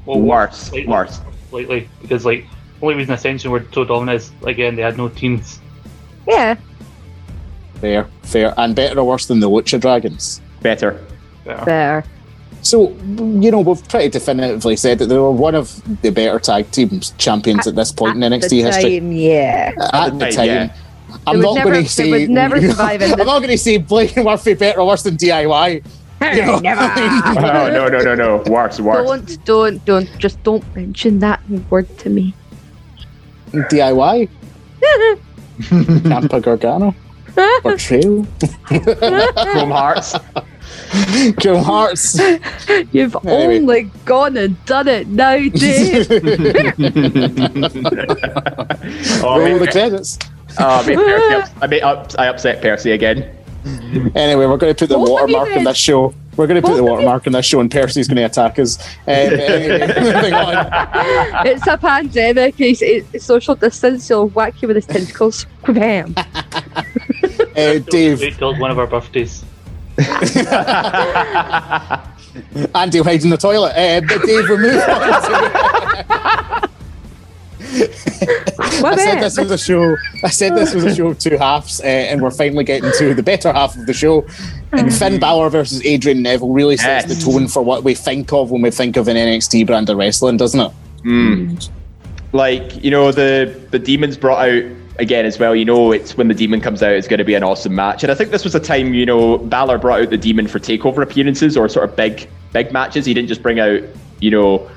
Well, worse, slightly, worse. Slightly, because like only reason Ascension were so dominant is again they had no teams. Yeah. Fair, fair. And better or worse than the Lucha Dragons? Better. Better. There. So, you know, we've pretty definitively said that they were one of the better tag teams champions at this point in NXT The history. time, yeah. At the time, time. yeah. I'm They not would never- going they to say. would never survive in I'm not going to say Blake and Murphy better or worse than DIY. You know? Never. Oh no no no no worse worse. don't, don't, don't. Just don't mention that word to me. DIY? Ciampa Gargano? Or Trail? Chrome Hearts. Chrome Hearts? You've Anyway. only gone and done it now, Dave. Oh, Roll made, the eh, credits. oh, I made Percy ups- I, made up, I upset Percy again. Anyway, we're going to put the Both of you watermark in did. this show. We're going to put Both the of you- watermark in this show, and Percy's going to attack us. Um, anyway, moving on. it's a pandemic. It's, it's social distance. He'll whack you with his tentacles. Bam. Uh, Dave, Wait till one of our birthdays. Andy will hide in the toilet. Uh, but Dave, we're moving on. To, What I said this was a show. I said this was a show of two halves, uh, and we're finally getting to the better half of the show. And Finn Balor versus Adrian Neville really sets Yes. the tone for what we think of when we think of an NXT brand of wrestling, doesn't it? Mm. Like you know the the demons brought out again as well. You know it's when the demon comes out, it's going to be an awesome match. And I think this was a time you know Balor brought out the demon for takeover appearances or sort of big big matches. He didn't just bring out you know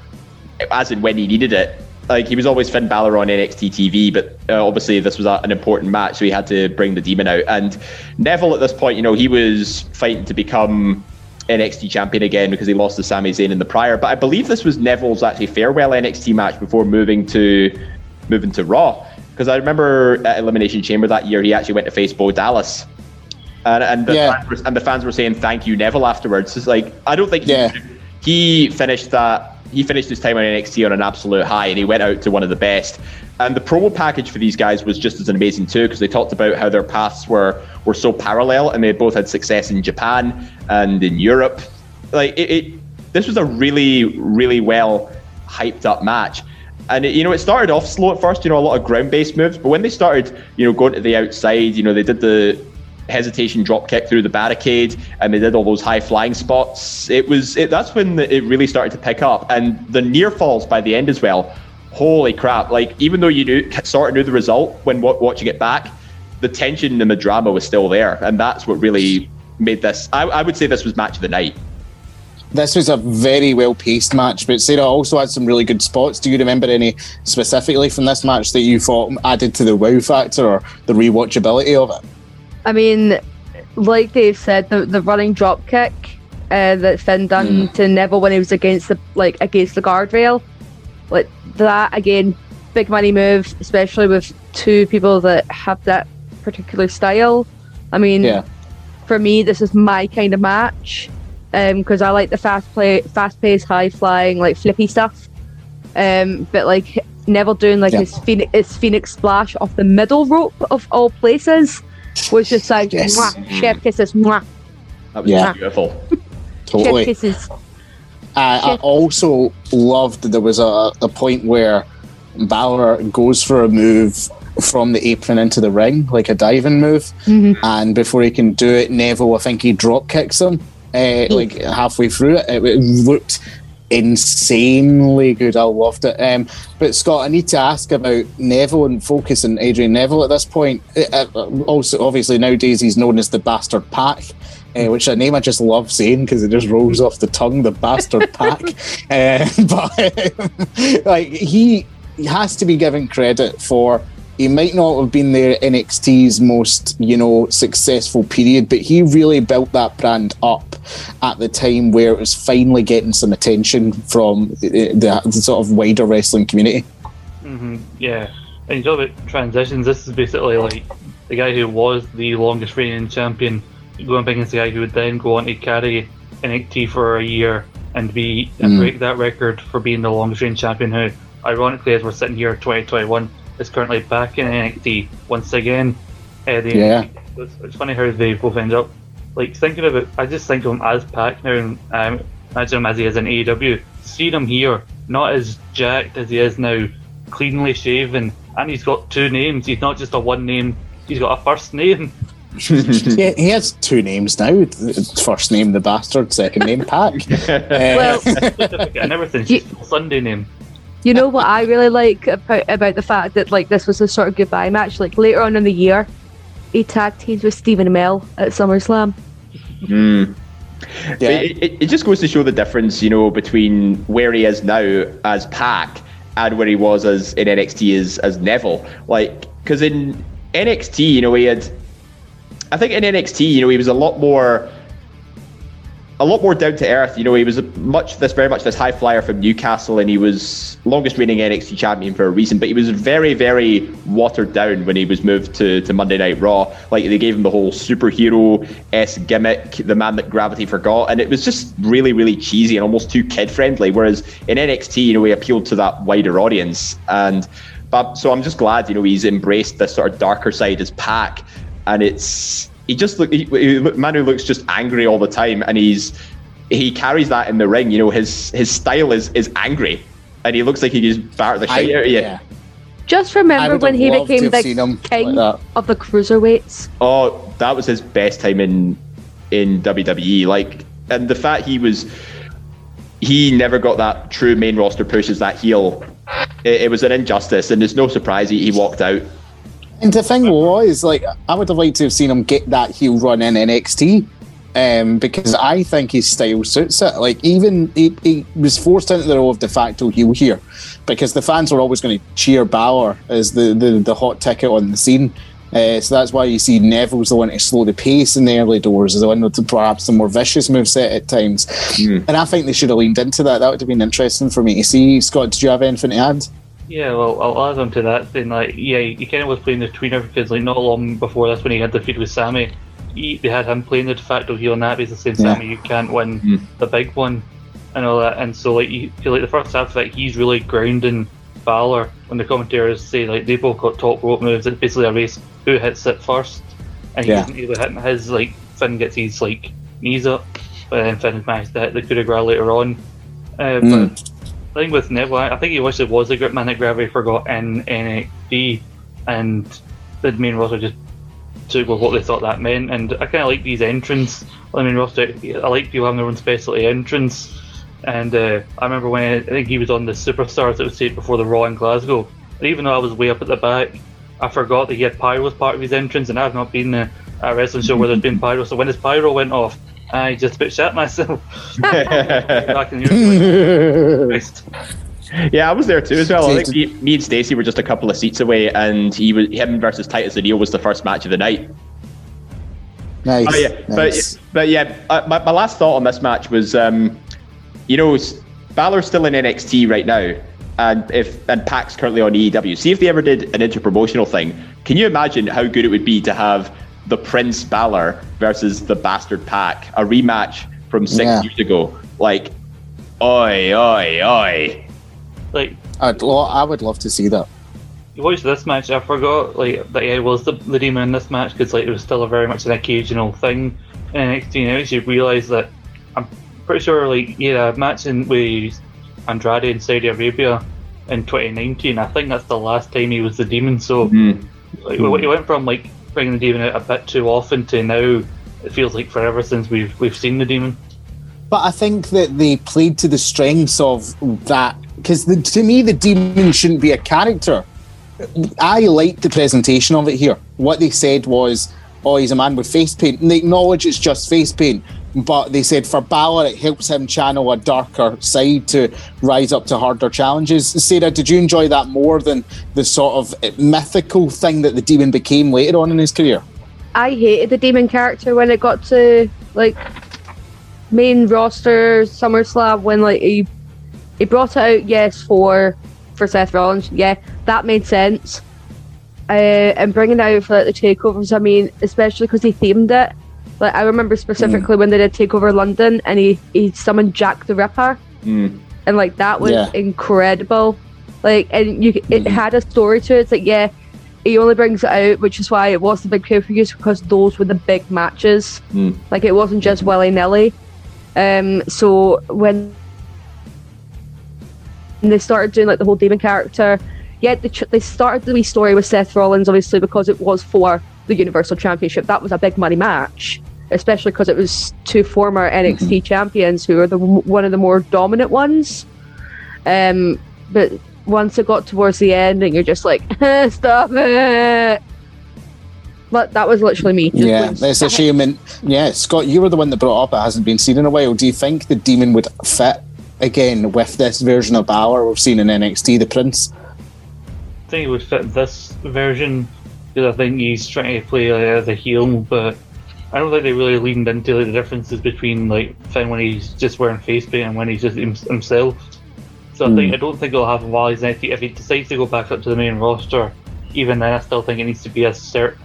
as and when he needed it. Like he was always Finn Balor on NXT TV, but uh, obviously this was a, an important match, so he had to bring the demon out. And Neville at this point, you know, he was fighting to become NXT champion again because he lost to Sami Zayn in the prior. But I believe this was Neville's actually farewell NXT match before moving to moving to Raw. Because I remember at Elimination Chamber that year, he actually went to face Bo Dallas. And, and, the Yeah. fans were, and the fans were saying thank you Neville afterwards. It's like I don't think he, Yeah. he finished that he finished his time on NXT on an absolute high and he went out to one of the best. And the promo package for these guys was just as amazing too because they talked about how their paths were were so parallel and they both had success in Japan and in Europe. Like it, it this was a really really well hyped up match. And it, you know, it started off slow at first. You know, a lot of ground-based moves, but when they started, you know, going to the outside, you know, they did the hesitation drop kick through the barricade and they did all those high flying spots. It was it, that's when it really started to pick up. And the near falls by the end as well holy crap. Like even though you sort of knew the result when wa- watching it back the tension and the drama was still there. And that's what really made this i, I would say this was match of the night. This was a very well paced match, but Sarah also had some really good spots. Do you remember any specifically from this match that you thought added to the wow factor or the rewatchability of it? I mean, like Dave said, the the running drop kick uh, that Finn done to Neville when he was against the like against the guardrail, like that again, big money move, especially with two people that have that particular style. I mean, Yeah. for me, this is my kind of match because I like the fast play, fast paced, high flying, like flippy stuff. Um, but like Neville doing like Yeah. his phoenix, his phoenix splash off the middle rope of all places was just like Yes. mwah, chef kisses, mwah, that was Yeah. beautiful Totally. chef kisses. I, I also loved that there was a, a point where Balor goes for a move from the apron into the ring, like a diving move, Mhm. and before he can do it, Neville, I think he drop kicks him, uh, like halfway through it. It, it looked insanely good. I loved it. Um, but Scott, I need to ask about Neville and focus on Adrian Neville at this point. Uh, uh, also, obviously nowadays he's known as the Bastard Pac. Uh, which a name I just love saying because it just rolls off the tongue, the bastard Pac. Uh, but like he, he has to be given credit for he might not have been there NXT's most you know successful period, but he really built that brand up at the time where it was finally getting some attention from the, the, the sort of wider wrestling community. hmm Yeah, and you talk about transitions. This is basically like the guy who was the longest reigning champion going up against the guy who would then go on to carry NXT for a year and be and Mm. break that record for being the longest reigning champion. Who, ironically, as we're sitting here, 2021, is currently back in NXT once again. Uh, the Yeah. it's, it's funny how they both end up. Like thinking about, I just think of him as Pac now, and um, imagine him as he is in AEW. Seeing him here, not as jacked as he is now, cleanly shaven, and he's got two names. He's not just a one name. He's got a first name. Yeah, he has two names now. First name the bastard, second name Pac. Uh, Well, certificate and everything. Ye- It's just a Sunday name. You know what I really like about about the fact that like this was a sort of goodbye match. Like later on in the year, he tag teams with Stephen Amell at SummerSlam. Mm. yeah. It, it, it just goes to show the difference, you know, between where he is now as Pac and where he was as in NXT as as Neville. Like, because in NXT, you know, he had, I think in NXT, you know, he was a lot more, a lot more down to earth. You know, he was much this very much this high flyer from Newcastle, and he was longest reigning NXT champion for a reason. But he was very, very watered down when he was moved to, to Monday Night Raw. Like they gave him the whole superhero s gimmick, the man that gravity forgot, and it was just really, really cheesy and almost too kid friendly. Whereas in NXT, you know, he appealed to that wider audience, and but so I'm just glad, you know, he's embraced this sort of darker side as Pac, and it's he just look he, he look man who looks just angry all the time, and he's he carries that in the ring. You know, his his style is is angry, and he looks like he just batter the I- shit out of you. yeah. Just remember when he became the king like of the cruiserweights. Oh, that was his best time in in WWE. Like, and the fact he was he never got that true main roster push as that heel. It, it was an injustice, and it's no surprise he, he walked out. And the thing was, like, I would have liked to have seen him get that heel run in NXT. um, because I think his style suits it. Like even he, he was forced into the role of de facto heel here because the fans were always going to cheer Balor as the, the, the hot ticket on the scene. Uh, so that's why you see Neville's the one to slow the pace in the early doors, is the one to perhaps the more vicious moveset at times. Mm. And I think they should have leaned into that. That would have been interesting for me to see. Scott, did you have anything to add? Yeah, well, I'll add on to that. Then, like, yeah, he kind of was playing the tweener because, like, not long before this, when he had the feud with Sami, he, they had him playing the de facto heel, and that basically saying, Yeah. Sami, you can't win Mm. the big one, and all that. And so, like, you feel like the first half of it, he's really grounding Balor when the commentators say, like, they both got top rope moves. It's basically a race who hits it first, and he Yeah. isn't able to hit his, like, Finn gets his, like, knees up, but then Finn managed to hit the coup de grace later on. Uh, Mm. But I think with Neville, I I think he wished it was a grip man that Gravity forgot in NXT, and the main roster just took with what they thought that meant. And I kind of like these entrants the main roster. I like people having their own specialty entrance. And uh, I remember when I think he was on the Superstars that was taped before the Raw in Glasgow. And even though I was way up at the back, I forgot that he had pyro as part of his entrance, and I've not been uh, at a wrestling show where there's been pyro. So when his pyro went off, I just bit shat myself. Back in the year, Christ. Yeah, I was there too as well. I think me, me and Stacey were just a couple of seats away, and he was him versus Titus O'Neil was the first match of the night. nice. Oh yeah, nice. but but yeah, uh, my, my last thought on this match was, um, you know, s- Balor's still in NXT right now, and if and Pac's currently on AEW. See if they ever did an interpromotional thing. Can you imagine how good it would be to have the Prince Balor versus the Bastard Pac, a rematch from six Yeah. years ago? Like, oi, oi, oi. Like I'd, lo- I would love to see that. you watched this match, I forgot like that yeah, was the, the demon in this match because like it was still a very much an occasional thing in NXT. Now you realise that I'm pretty sure like yeah, a match in with Andrade in Saudi Arabia in 2019. I think that's the last time he was the demon. So Hmm. like, he went from like the demon out a bit too often to now it feels like forever since we've we've seen the demon. But I think that they played to the strengths of that because to me, the demon shouldn't be a character. I liked the presentation of it here. What they said was, "Oh, he's a man with face paint," and they acknowledge it's just face paint. But they said for Balor, it helps him channel a darker side to rise up to harder challenges. Sarah, did you enjoy that more than the sort of mythical thing that the demon became later on in his career? I hated the demon character when it got to like main roster SummerSlam when like he he brought it out yes for for Seth Rollins yeah that made sense uh, and bringing it out for like, the takeovers I mean especially because he themed it like I remember specifically when they did take over London and he he summoned Jack the Ripper Hmm. and like that was Yeah. incredible like and you it Mhm. had a story to it it's like yeah he only brings it out which is why it was the big pay-per-views because those were the big matches Hmm. like it wasn't just willy-nilly um so when they started doing like the whole demon character yeah they, ch- they started the wee story with Seth Rollins obviously because it was for the Universal Championship that was a big money match especially because it was two former NXT champions who are the one of the more dominant ones um but once it got towards the end and you're just like stop it but that was literally me just yeah, going, it's a shame. And yeah, Scott, you were the one that brought up it hasn't been seen in a while. Do you think the demon would fit again with this version of Balor we've seen in NXT, the Prince? I think it would fit this version because I think he's trying to play like, as a heel, but I don't think they really leaned into like, the differences between like Finn when he's just wearing face paint and when he's just him- himself. So I think hmm. I don't think it'll happen while he's NXT. If he decides to go back up to the main roster, even then I still think it needs to be a cert.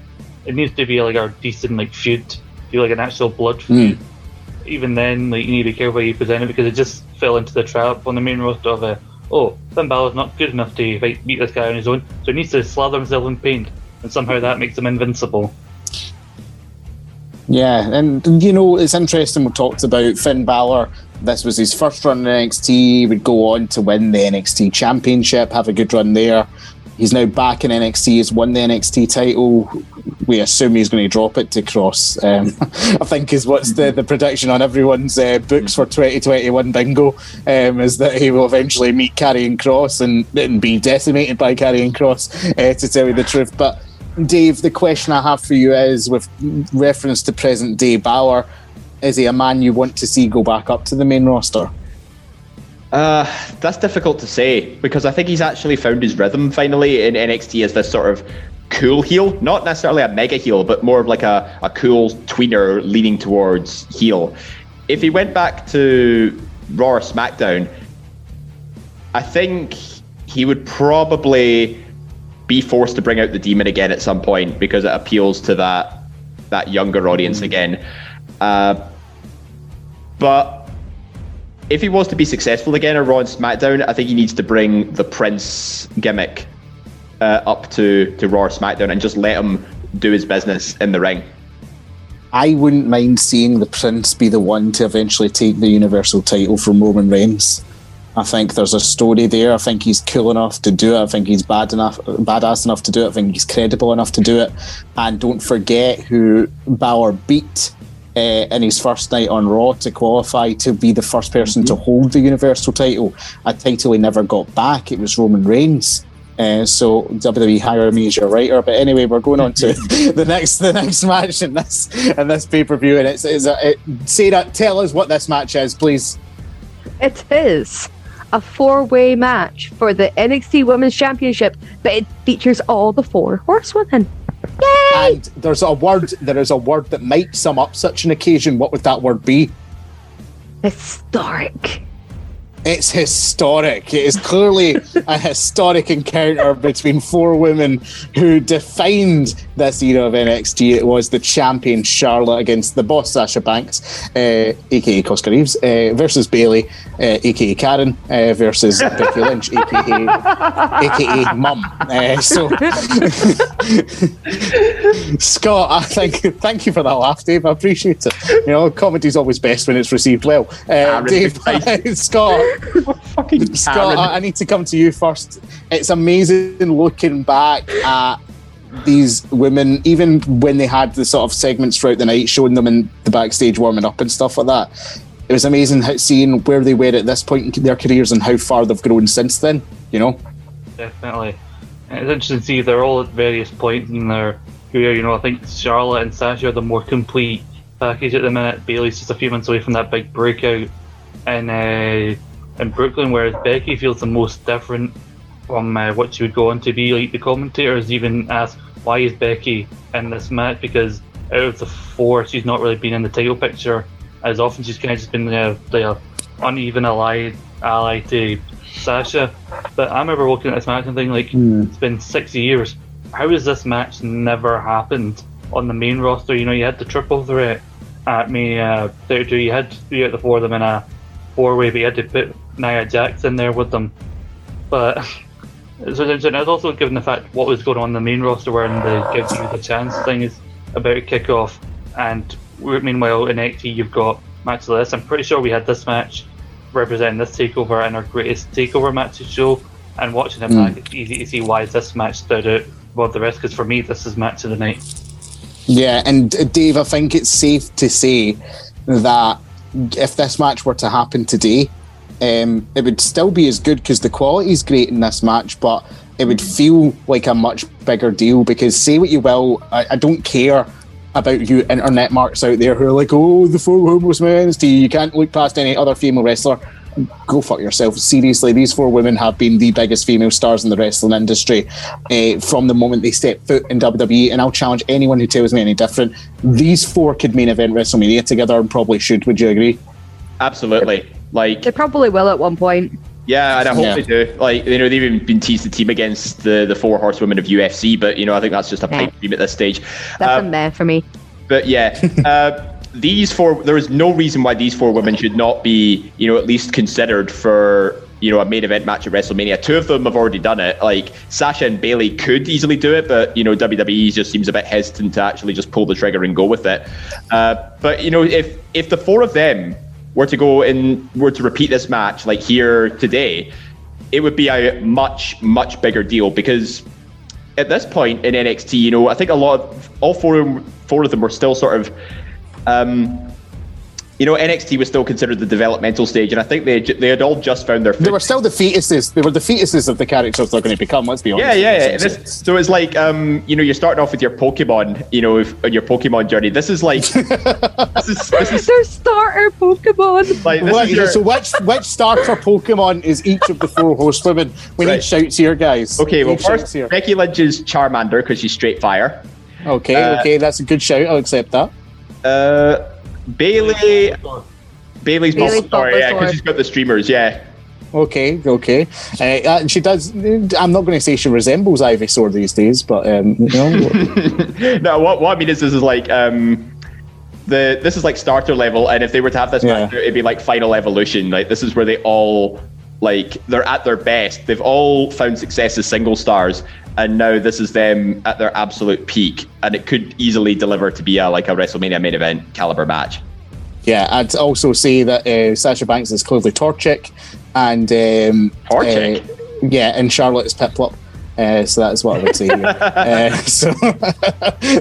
It needs to be like a decent like feud, be like an actual blood feud. Hmm. Even then, like you need to be careful how you present it because it just fell into the trap on the main roster of a oh, Finn Balor's not good enough to fight, beat this guy on his own, so he needs to slather himself in paint, and somehow that makes him invincible. Yeah, and you know, it's interesting we talked about Finn Balor. This was his first run in NXT. He would go on to win the NXT championship, have a good run there. He's now back in NXT, he's won the NXT title. We assume he's going to drop it to Kross. Um, I think is what's the, the prediction on everyone's uh, books for 2021 bingo um, is that he will eventually meet Karrion Kross and, and be decimated by Karrion Kross, uh, to tell you the truth. But Dave, the question I have for you is with reference to present day Balor, is he a man you want to see go back up to the main roster? Uh, that's difficult to say because I think he's actually found his rhythm finally in NXT as this sort of cool heel, not necessarily a mega heel, but more of like a, a cool tweener leaning towards heel. If he went back to Raw or SmackDown, I think he would probably be forced to bring out the demon again at some point because it appeals to that that younger audience mm. again. Uh, but if he was to be successful again at Raw and SmackDown, I think he needs to bring the Prince gimmick uh, up to, to Raw or SmackDown and just let him do his business in the ring. I wouldn't mind seeing the Prince be the one to eventually take the Universal title from Roman Reigns. I think there's a story there. I think he's cool enough to do it. I think he's bad enough, badass enough to do it. I think he's credible enough to do it. And don't forget who Balor beat uh, in his first night on Raw to qualify to be the first person mm-hmm. to hold the Universal title, a title he never got back. It was Roman Reigns. Uh, so WWE hire me as your writer. But anyway, we're going on to the next the next match in this in this pay per view, and it's, it's a, it, Sarah, tell us what this match is, please. It is a four way match for the NXT Women's Championship, but it features all the four horsewomen. Yay! And there's a word there is a word that might sum up such an occasion. What would that word be? Historic. It's historic. It is clearly a historic encounter between four women who defined this era of NXT. It was the champion Charlotte against the boss Sasha Banks, uh, aka Koska Reeves, uh, versus Bayley, uh, aka Karen, uh, versus Becky Lynch, aka aka Mum. Uh, so, Scott, I think thank you for that laugh, Dave. I appreciate it. You know, comedy's always best when it's received well. Uh, Dave, Scott. Fucking Scott, I, I need to come to you first. It's amazing looking back at these women, even when they had the sort of segments throughout the night, showing them in the backstage warming up and stuff like that. It was amazing seeing where they were at this point in their careers and how far they've grown since then. You know, definitely. It's interesting to see they're all at various points in their career. You know, I think Charlotte and Sasha are the more complete package at the minute. Bayley's just a few months away from that big breakout, and uh, in Brooklyn, whereas Becky feels the most different from uh, what she would go on to be. Like the commentators even ask, why is Becky in this match? Because out of the four, she's not really been in the title picture as often. She's kind of just been the, the uneven ally, ally to Sasha. But I remember looking at this match and thinking, like, mm. it's been six years. How has this match never happened on the main roster? You know, you had the triple threat at Mania 32. You had three out of the four of them in a four way, but you had to put Nia Jax in there with them. But so there's, there's also given the fact what was going on in the main roster where the give you the chance thing is about to kick off, and meanwhile in NXT you've got match of this. I'm pretty sure we had this match representing this takeover and our greatest takeover matches show, and watching it mm. back, it's easy to see why this match stood out above the rest. Because for me, this is match of the night. Yeah, and uh, Dave, I think it's safe to say that if this match were to happen today, um, it would still be as good because the quality is great in this match, but it would feel like a much bigger deal because say what you will, I, I don't care about you internet marks out there who are like, oh, the four homeless men, you can't look past any other female wrestler. Go fuck yourself. Seriously, these four women have been the biggest female stars in the wrestling industry uh, from the moment they stepped foot in WWE. And I'll challenge anyone who tells me any different. These four could main event WrestleMania together and probably should. Would you agree? Absolutely. Like they probably will at one point. Yeah, and I hope yeah. they do. Like you know, they've even been teased the team against the the four horsewomen of UFC, but you know, I think that's just a pipe dream at this stage. That's um, a meh for me. But yeah, uh, these four. There is no reason why these four women should not be, you know, at least considered for you know a main event match at WrestleMania. Two of them have already done it. Like Sasha and Bayley could easily do it, but you know WWE just seems a bit hesitant to actually just pull the trigger and go with it. Uh, but you know, if if the four of them were to go and were to repeat this match like here today, it would be a much much bigger deal because at this point in NXT, you know, I think a lot of all four four of them were still sort of, um, you know, NXT was still considered the developmental stage, and I think they they had all just found their. They were still the fetuses. They were the fetuses of the characters they're going to become. Let's be honest. Yeah, yeah, yeah. This, so it's like, um, you know, you're starting off with your Pokemon, you know, if, on your Pokemon journey. This is like, this is this is Their starter Pokemon. like this What- is your, so which which starter Pokemon is each of the four horsewomen? We Right. need shouts here, guys. okay. Well, first here. Becky Lynch is Charmander because she's straight fire. Okay, uh, okay, that's a good shout. I'll accept that. Uh, Bayley, Bayley's Bayley's Bulbasaur, yeah, because she's got the streamers, yeah. Okay, okay. Uh, and she does. I'm not going to say she resembles Ivysaur these days, but um, you know, no, what, what I mean is this is like um the this is like starter level, and if they were to have this Yeah. match, it'd be like final evolution. Like this is where they all like they're at their best. They've all found success as single stars, and now this is them at their absolute peak, and it could easily deliver to be a like a WrestleMania main event caliber match. yeah. I'd also say that uh, Sasha Banks is clearly Torchic, and um, Torchic? uh, yeah, and Charlotte is Piplup. Uh, so that's what I would say. Here. uh, so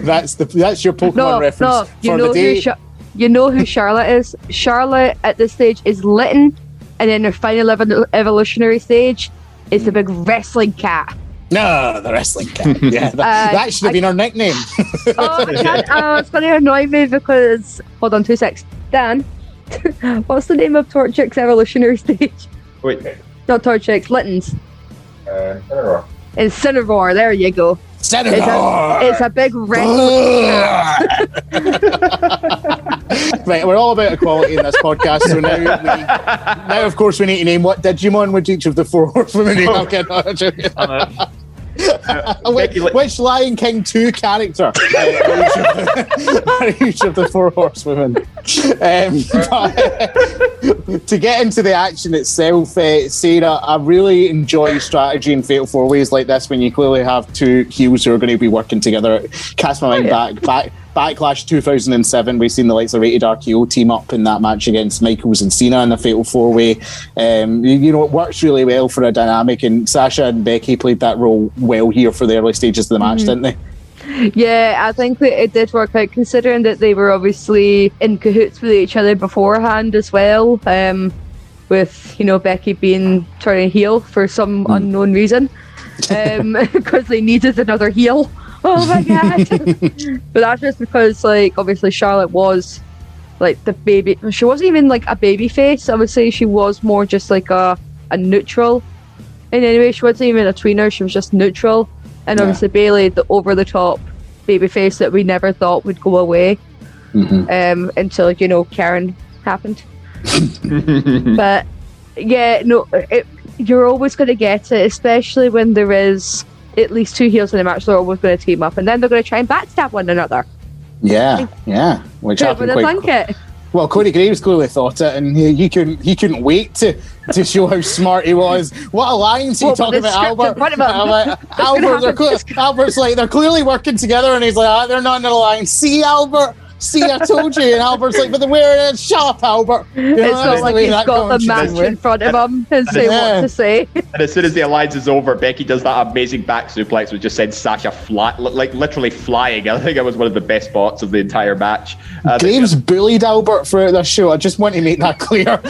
that's the that's your Pokemon No, reference no. You for know the day. who Char- you know who Charlotte is. Charlotte at this stage is Litten, and then her final evo- evolutionary stage is the big wrestling cat. no, the wrestling cat. Yeah, that, Uh, that should have been our nickname. Oh, I oh, it's going to annoy me because hold on two secs. Dan, what's the name of Torchic's evolutionary stage? Wait, Not Torchic's, Litten's. uh, I. Incineroar. There you go. It's a, it's a big wrestling cat. right, we're all about equality in this podcast. So now, we, now of course, we need to name what Digimon would each of the four horsewomen name. Okay, no, I'm joking. I'm out. which, Becky which Lion King 2 character uh, are, each of the, are each of the four horsewomen? Um, but, to get into the action itself, uh, Sarah, I really enjoy strategy in Fatal Four Ways like this when you clearly have two heels who are going to be working together. Cast my mind yeah. back, back. Backlash 2007, we've seen the likes of Rated RKO team up in that match against Michaels and Cena in the Fatal Four Way. Um, you, you know, it works really well for a dynamic, and Sasha and Becky played that role well here for the early stages of the match, didn't they? Yeah, I think that it did work out considering that they were obviously in cahoots with each other beforehand as well. Um, with you know Becky being turning heel for some unknown reason, um, because they needed another heel. Oh my god! but that's just because like obviously Charlotte was like the baby. She wasn't even like a baby face. I would say she was more just like a a neutral. In any way, she wasn't even a tweener. She was just neutral. And Yeah. obviously Bayley, the over the top baby face that we never thought would go away um, until you know Karen happened. but yeah, no, it, you're always going to get it, especially when there is at least two heels in a match. They're always going to team up, and then they're going to try and backstab one another. Yeah, yeah. Which happened quite it? well. Corey Graves clearly thought it, and he, he couldn't he couldn't wait to, to show how smart he was. What alliance are you Well, talking about, Albert? front of him. Like, Albert, they're happen. Albert's like they're clearly working together, and he's like, ah, they're not in an alliance. See, Albert. See, I told you. And Albert's like, but then where? Shut up, Albert. You know, It's not like he's got the conversation match in front of him and say Yeah. what to say. And as soon as the alliance is over, Becky does that amazing back suplex, which just sends Sasha flat, like literally flying. I think it was one of the best spots of the entire match. Uh, Graves bullied Albert throughout the show. I just want to make that clear.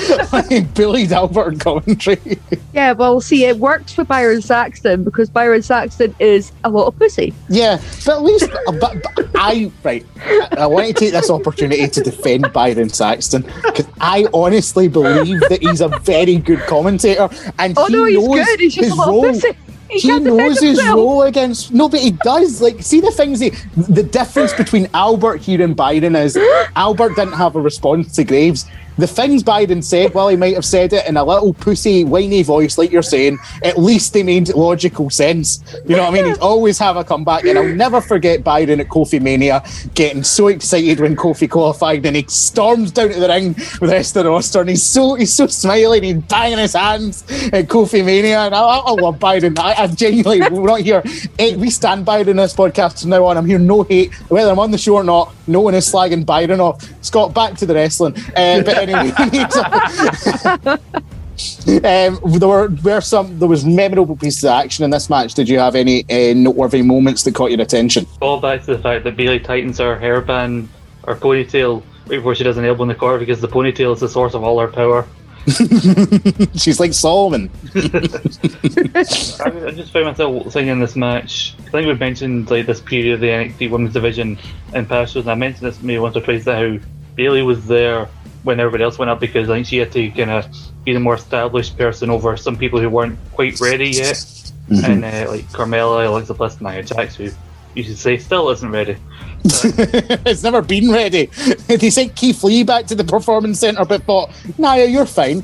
he bullied Albert in commentary. Yeah, well, see, it works for Byron Saxton because Byron Saxton is a lot of pussy. Yeah, but at least but, but I right. I, I want to take this opportunity to defend Byron Saxton because I honestly believe that he's a very good commentator and Oh he no, he's knows good. He's his a role. He, He knows his himself. role against no, but he does. Like, see the things he, the difference between Albert here and Byron is Albert didn't have a response to Graves. The things Byron said, while he might have said it in a little pussy, whiny voice, like you're saying, at least they made logical sense. You know what I mean? He'd always have a comeback, and I'll never forget Byron at Kofi Mania getting so excited when Kofi qualified, and he storms down to the ring with the roster, and he's so he's so smiling, he's banging his hands at Kofi Mania, and I, I love Byron. I, I genuinely, we're not here. eh, We stand Byron in this podcast from now on. I'm here, no hate, whether I'm on the show or not. No one is slagging Byron off. Scott, back to the wrestling. Uh, but um, there were, were some. There was memorable pieces of action in this match. Did you have any uh, noteworthy moments that caught your attention? Fall back to the fact that Bayley tightens her hairband or ponytail right before she does an elbow in the corner because the ponytail is the source of all her power. She's like Solomon. I, I just found myself saying in this match. I think we mentioned like this period of the NXT Women's Division in past shows. And I mentioned this maybe once or twice that how Bayley was there when everybody else went up because I think she had to kind of be the more established person over some people who weren't quite ready yet. And uh, like Carmella, Alexa Bliss, Nia Jax, who you should say still isn't ready. it's never been ready. they sent Keith Lee back to the performance centre, but thought, Nia, you're fine.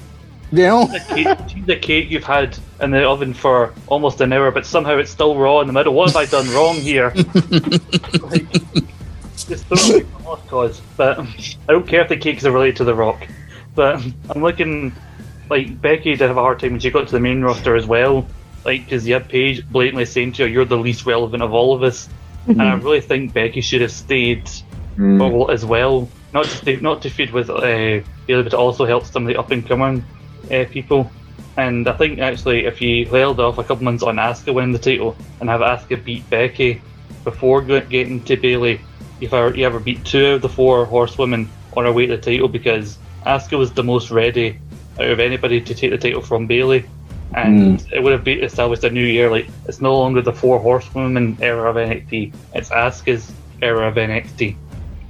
You know? The cake, she's the cake you've had in the oven for almost an hour, but somehow it's still raw in the middle. What have I done wrong here? like, just throw it like lost cause. But I don't care if the cakes are related to The Rock. But I'm looking like Becky did have a hard time when she got to the main roster as well. Like, because you had Paige blatantly saying to her, "You're the least relevant of all of us," and I really think Becky should have stayed well, as well. Not to stay, not to feud with uh, Bayley, but to also help some of the up and coming uh, people. And I think actually, if you held off a couple months on Asuka winning the title and have Asuka beat Becky before getting to Bayley, if ever, you ever beat two of the four horsewomen on her way to the title because Asuka was the most ready out of anybody to take the title from Bayley. And it would have be established a new year. Like it's no longer the four horsewomen era of NXT; it's Asuka's era of NXT.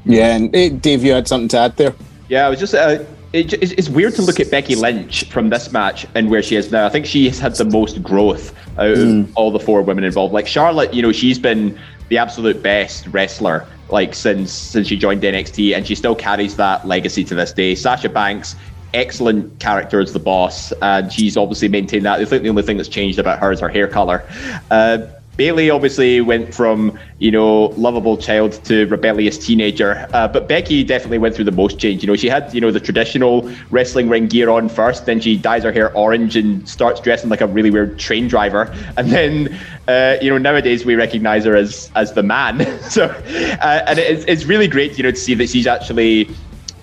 Yeah, and eh, Dave, you had something to add there. Yeah, I was just. Uh, it, it's, it's weird to look at Becky Lynch from this match and where she is now. I think she has had the most growth out of all the four women involved. Like Charlotte, you know, she's been the absolute best wrestler like since since she joined NXT, and she still carries that legacy to this day. Sasha Banks, excellent character as the boss, and she's obviously maintained that. I think the only thing that's changed about her is her hair color. Uh, Bayley obviously went from you know lovable child to rebellious teenager, uh, but Becky definitely went through the most change. You know, she had you know the traditional wrestling ring gear on first, then she dyes her hair orange and starts dressing like a really weird train driver, and then uh, you know nowadays we recognize her as as the man. so, uh, and it's it's really great you know to see that she's actually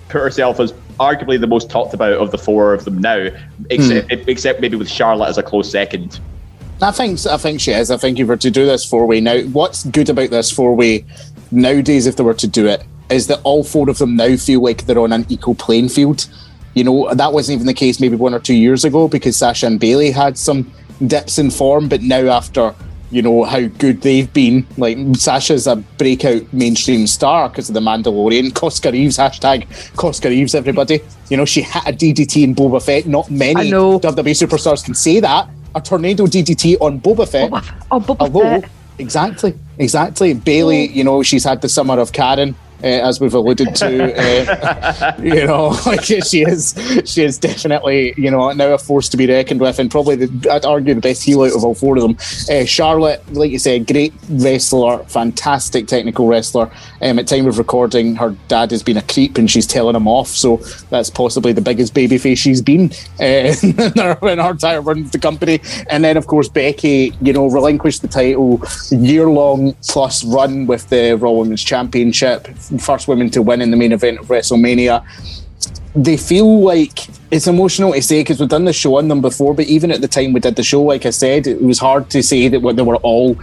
put herself as arguably the most talked about of the four of them now, except except maybe with Charlotte as a close second. I think I think she is. I think if we're to do this four way now, what's good about this four way nowadays, if they were to do it, is that all four of them now feel like they're on an equal playing field. You know, that wasn't even the case maybe one or two years ago because Sasha and Bayley had some dips in form, but now after you know how good they've been, like Sasha's a breakout mainstream star because of the Mandalorian. Koska Reeves hashtag Koska Reeves, everybody. You know she had a DDT in Boba Fett. Not many. WWE superstars can say that. A tornado DDT on Boba Fett. Oh, Boba Hello. Fett. Exactly, exactly. Bayley, oh. you know, she's had the summer of Karen. Uh, as we've alluded to, uh, you know, like she is, she is definitely, you know, now a force to be reckoned with, and probably the, I'd argue the best heel out of all four of them. Uh, Charlotte, like you said, great wrestler, fantastic technical wrestler. Um, at time of recording, her dad has been a creep, and she's telling him off. So that's possibly the biggest babyface she's been in, her, in her entire run of the company. And then, of course, Becky, you know, relinquished the title, year long plus run with the Raw Women's Championship, first women to win in the main event of WrestleMania. They feel like it's emotional to say because we've done the show on them before, but even at the time we did the show, like I said, it was hard to say that they were all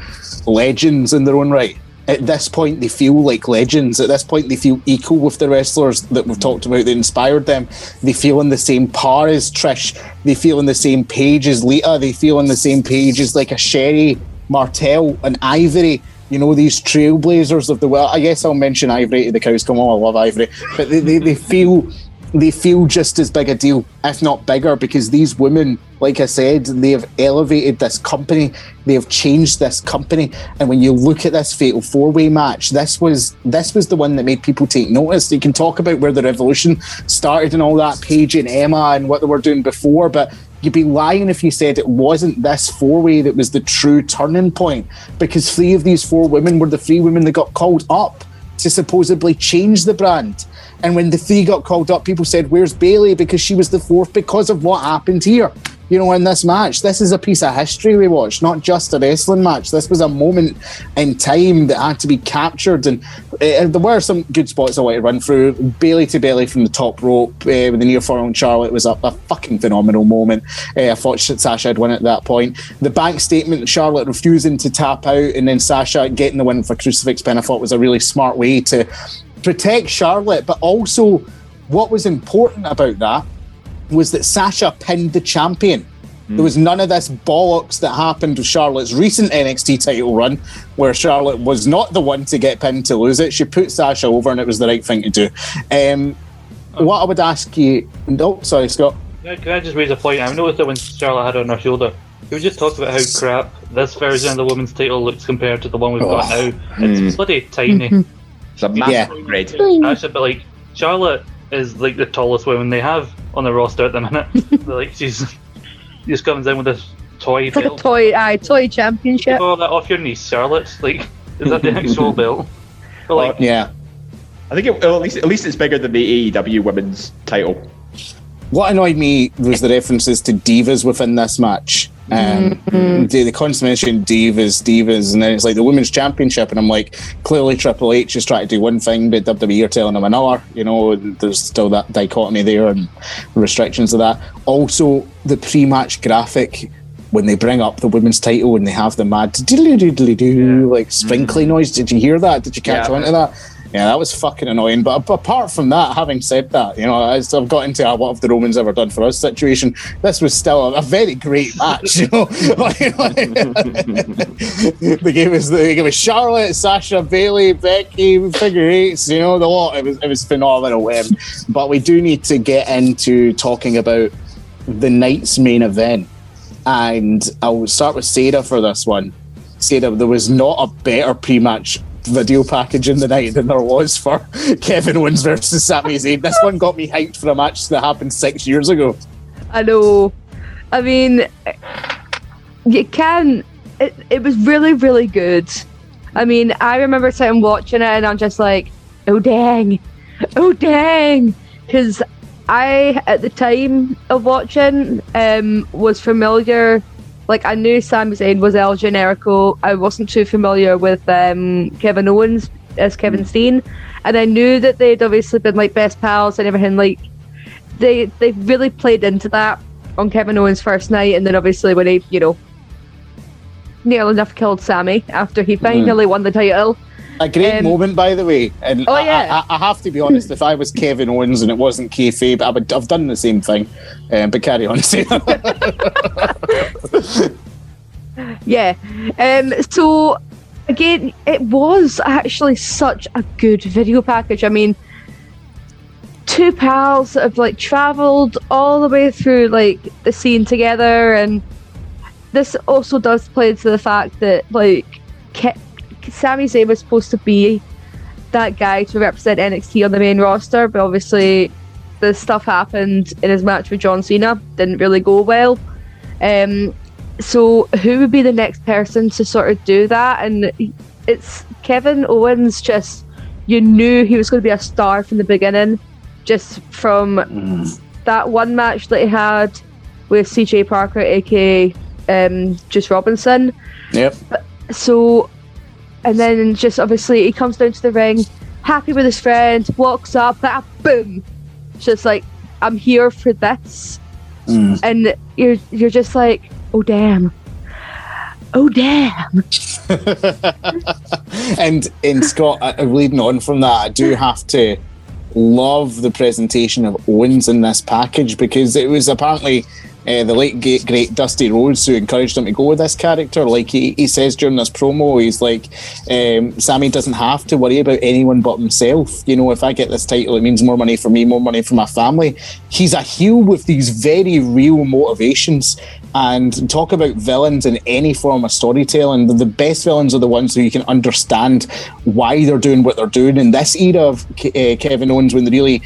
legends in their own right. At this point, they feel like legends. At this point, they feel equal with the wrestlers that we've talked about that inspired them. They feel on the same par as Trish. They feel on the same page as Lita. They feel on the same page as like a Sherri, Martel, and Ivory. You know, these trailblazers of the world. I guess I'll mention Ivory to the cows come home. I love Ivory. But they, they, they feel they feel just as big a deal, if not bigger, because these women, like I said, they have elevated this company, they have changed this company. And when you look at this fatal four way match, this was this was the one that made people take notice. You can talk about where the revolution started and all that, Paige and Emma and what they were doing before, but you'd be lying if you said it wasn't this four way that was the true turning point. Because three of these four women were the three women that got called up to supposedly change the brand. And when the three got called up, people said, Where's Bayley? Because she was the fourth because of what happened here. You know, in this match, this is a piece of history we watched, not just a wrestling match. This was a moment in time that had to be captured. And uh, there were some good spots I want to run through. Bayley to Bailey from the top rope uh, with the near fall on Charlotte was a, a fucking phenomenal moment. Uh, I thought Sasha had won at that point. The bank statement, Charlotte refusing to tap out, and then Sasha getting the win for Crucifix Pin, I thought was a really smart way to protect Charlotte, but also what was important about that was that Sasha pinned the champion. There was none of this bollocks that happened with Charlotte's recent NXT title run, where Charlotte was not the one to get pinned to lose it. She put Sasha over, and it was the right thing to do. Um, what I would ask you, no, sorry, Scott. Can I, can I just raise a point? I noticed that when Charlotte had it on her shoulder, we just talked about how crap this version of the women's title looks compared to the one we've got now. It's bloody tiny. It's a massive Yeah. upgrade. Actually, but like Charlotte is like the tallest woman they have on the roster at the minute. Like she's she just comes in with this toy It's like a belt. toy, aye, toy championship. Take all that off your knees, Charlotte. Like, is that the actual belt? But like, uh, Yeah. I think it, well, at least at least it's bigger than the AEW women's title. What annoyed me was the references to divas within this match. Um, the, the consummation divas, divas, and then it's like the women's championship, and I'm like, clearly Triple H is trying to do one thing, but WWE are telling him another. You know, and there's still that dichotomy there and restrictions of that. Also, the pre-match graphic when they bring up the women's title and they have the mad diddly diddly doo like sprinkly noise. Did you hear that? Did you catch Yeah. on to that? Yeah, that was fucking annoying. But apart from that, having said that, you know, as I've got into a what have the Romans ever done for us situation, this was still a, a very great match. You know, they gave us they gave us Charlotte, Sasha, Bayley, Becky, figure eights. You know, the lot. It was it was phenomenal. Um, but we do need to get into talking about the night's main event, and I'll start with Sarah for this one. Sarah, there was not a better pre-match video package in the night than there was for Kevin Owens versus Sami Zayn. This one got me hyped for a match that happened six years ago. I know. I mean, you can. It, it was really, really good. I mean, I remember sitting watching it and I'm just like, oh dang, oh dang. Because I, at the time of watching, um, was familiar. Like, I knew Sami Zayn was El Generico. I wasn't too familiar with um, Kevin Owens as Kevin Steen. And I knew that they'd obviously been like best pals and everything. Like, they they really played into that on Kevin Owens' first night, and then obviously when he, you know, near enough killed Sami after he finally won the title. A great Um, moment, by the way. And Oh, I, yeah. I, I have to be honest, if I was Kevin Owens and it wasn't kayfabe, I would have done the same thing. Um, but carry on. Yeah. Um. So again, it was actually such a good video package. I mean, two pals that have like traveled all the way through like the scene together, and this also does play to the fact that like Ke- Sami Zayn was supposed to be that guy to represent NXT on the main roster, but obviously the stuff happened in his match with John Cena didn't really go well. Um, so who would be the next person to sort of do that? And it's Kevin Owens. Just you knew he was going to be a star from the beginning, just from that one match that he had with CJ Parker, aka um, Juice Robinson. yep. So, and then just obviously he comes down to the ring, happy with his friend, walks up, ah, boom, just like I'm here for this, Mm. and you're you're just like, oh damn, oh damn, and in Scott, uh, leading on from that, I do have to love the presentation of Owens in this package because it was apparently uh, the late great, great Dusty Rhodes who encouraged him to go with this character. Like he, he says during this promo, he's like, um, Sami doesn't have to worry about anyone but himself. You know, if I get this title, it means more money for me, more money for my family. He's a heel with these very real motivations. And talk about villains in any form of storytelling. The, the best villains are the ones who you can understand why they're doing what they're doing. In this era of uh, Kevin Owens, when they really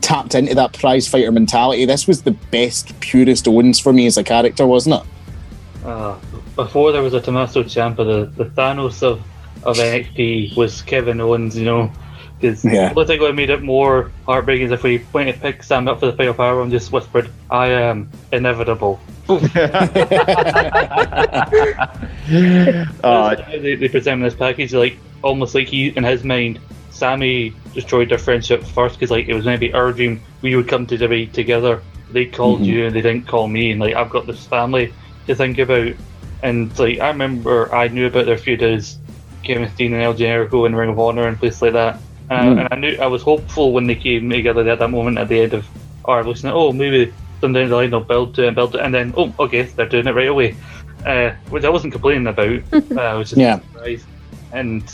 tapped into that prize fighter mentality, this was the best, purest Owens for me as a character, wasn't it? uh, before there was a Tommaso Ciampa, the, the Thanos of, of NXT was Kevin Owens, you know. Because Yeah. the only thing that made it more heartbreaking is if we went to pick Sam up for the final power and just whispered, I am inevitable. Uh, they, they present him this package like almost like he in his mind Sami destroyed their friendship first because like it was maybe our dream we would come to WWE together they called you and they didn't call me and like i've got this family to think about and like i remember i knew about their feud as kevin steen and el generico and ring of honor and places like that and And, and I knew I was hopeful when they came together at that moment at the end of, or listening, oh maybe sometimes the line they'll build to and build it, and then oh okay they're doing it right away, uh, which I wasn't complaining about. uh, I was just Yeah. surprised. And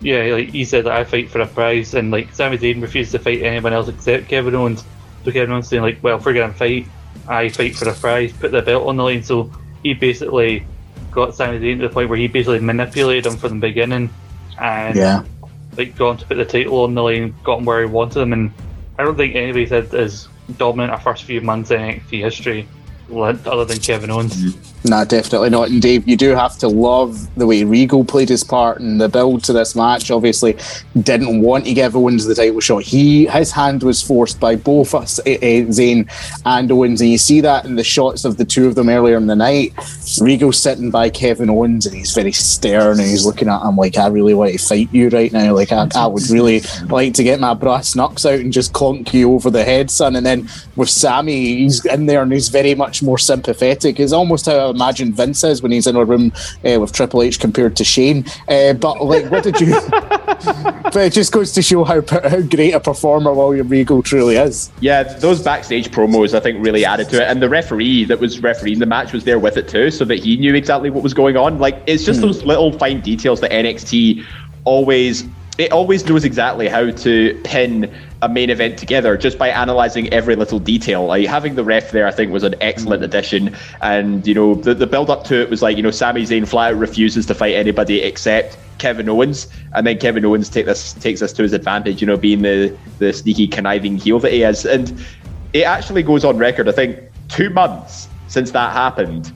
yeah, like he said that I fight for a prize, and like Sami Zayn refused to fight anyone else except Kevin Owens. So Kevin Owens saying like, well, if we're gonna fight, I fight for a prize, put the belt on the line. So he basically got Sami Zayn to the point where he basically manipulated him from the beginning, and Yeah. like got him to put the title on the line, got him where he wanted him, and I don't think anybody said as dominant a first few months in NXT history, other than Kevin Owens. Nah, definitely not. And Dave, you do have to love the way Regal played his part in the build to this match. Obviously, didn't want to give Owens the title shot. He his hand was forced by both us, uh, Zayn and Owens, and you see that in the shots of the two of them earlier in the night. Regal's sitting by Kevin Owens, and he's very stern, and he's looking at him like, "I really want to fight you right now. Like, I, I would really like to get my brass knucks out and just clonk you over the head, son." And then with Sami, he's in there and he's very much more sympathetic. It's almost how I imagine Vince is when he's in a room uh, with Triple H compared to Shane. Uh, but like, what did you? but it just goes to show how how great a performer William Regal truly is. Yeah, those backstage promos I think really added to it, and the referee that was refereeing the match was there with it too, so that he knew exactly what was going on. Like it's just hmm. those little fine details that NXT always it always knows exactly how to pin a main event together just by analyzing every little detail. Like having the ref there, I think was an excellent addition. And you know, the, the build up to it was like you know, Sami Zayn flat out refuses to fight anybody except Kevin Owens, and then Kevin Owens take this takes this to his advantage. You know, being the the sneaky conniving heel that he is, and it actually goes on record. I think two months since that happened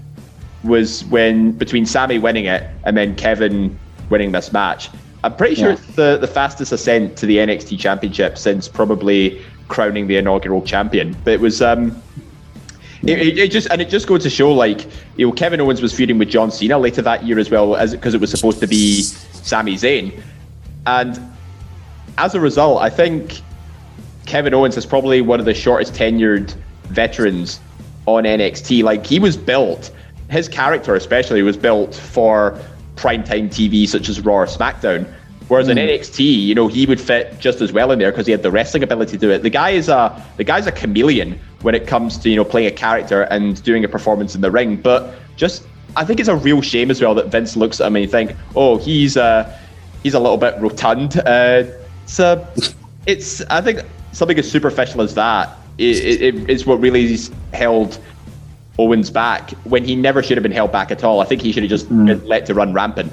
was when between Sami winning it and then Kevin winning this match. I'm pretty sure Yeah. it's the, the fastest ascent to the NXT Championship since probably crowning the inaugural champion. But it was um, it, it, it just and it just goes to show like you know Kevin Owens was feuding with John Cena later that year as well as because it was supposed to be Sami Zayn, and as a result, I think Kevin Owens is probably one of the shortest tenured veterans on NXT. Like he was built, his character especially was built for primetime TV such as Raw or SmackDown. Whereas in NXT, you know, he would fit just as well in there because he had the wrestling ability to do it. The guy is a the guy's a chameleon when it comes to you know playing a character and doing a performance in the ring. But just I think it's a real shame as well that Vince looks at him and you think, oh, he's uh he's a little bit rotund. Uh, it's uh, it's I think something as superficial as that i- i- i- is what really held Owens back when he never should have been held back at all. I think he should have just been let to run rampant.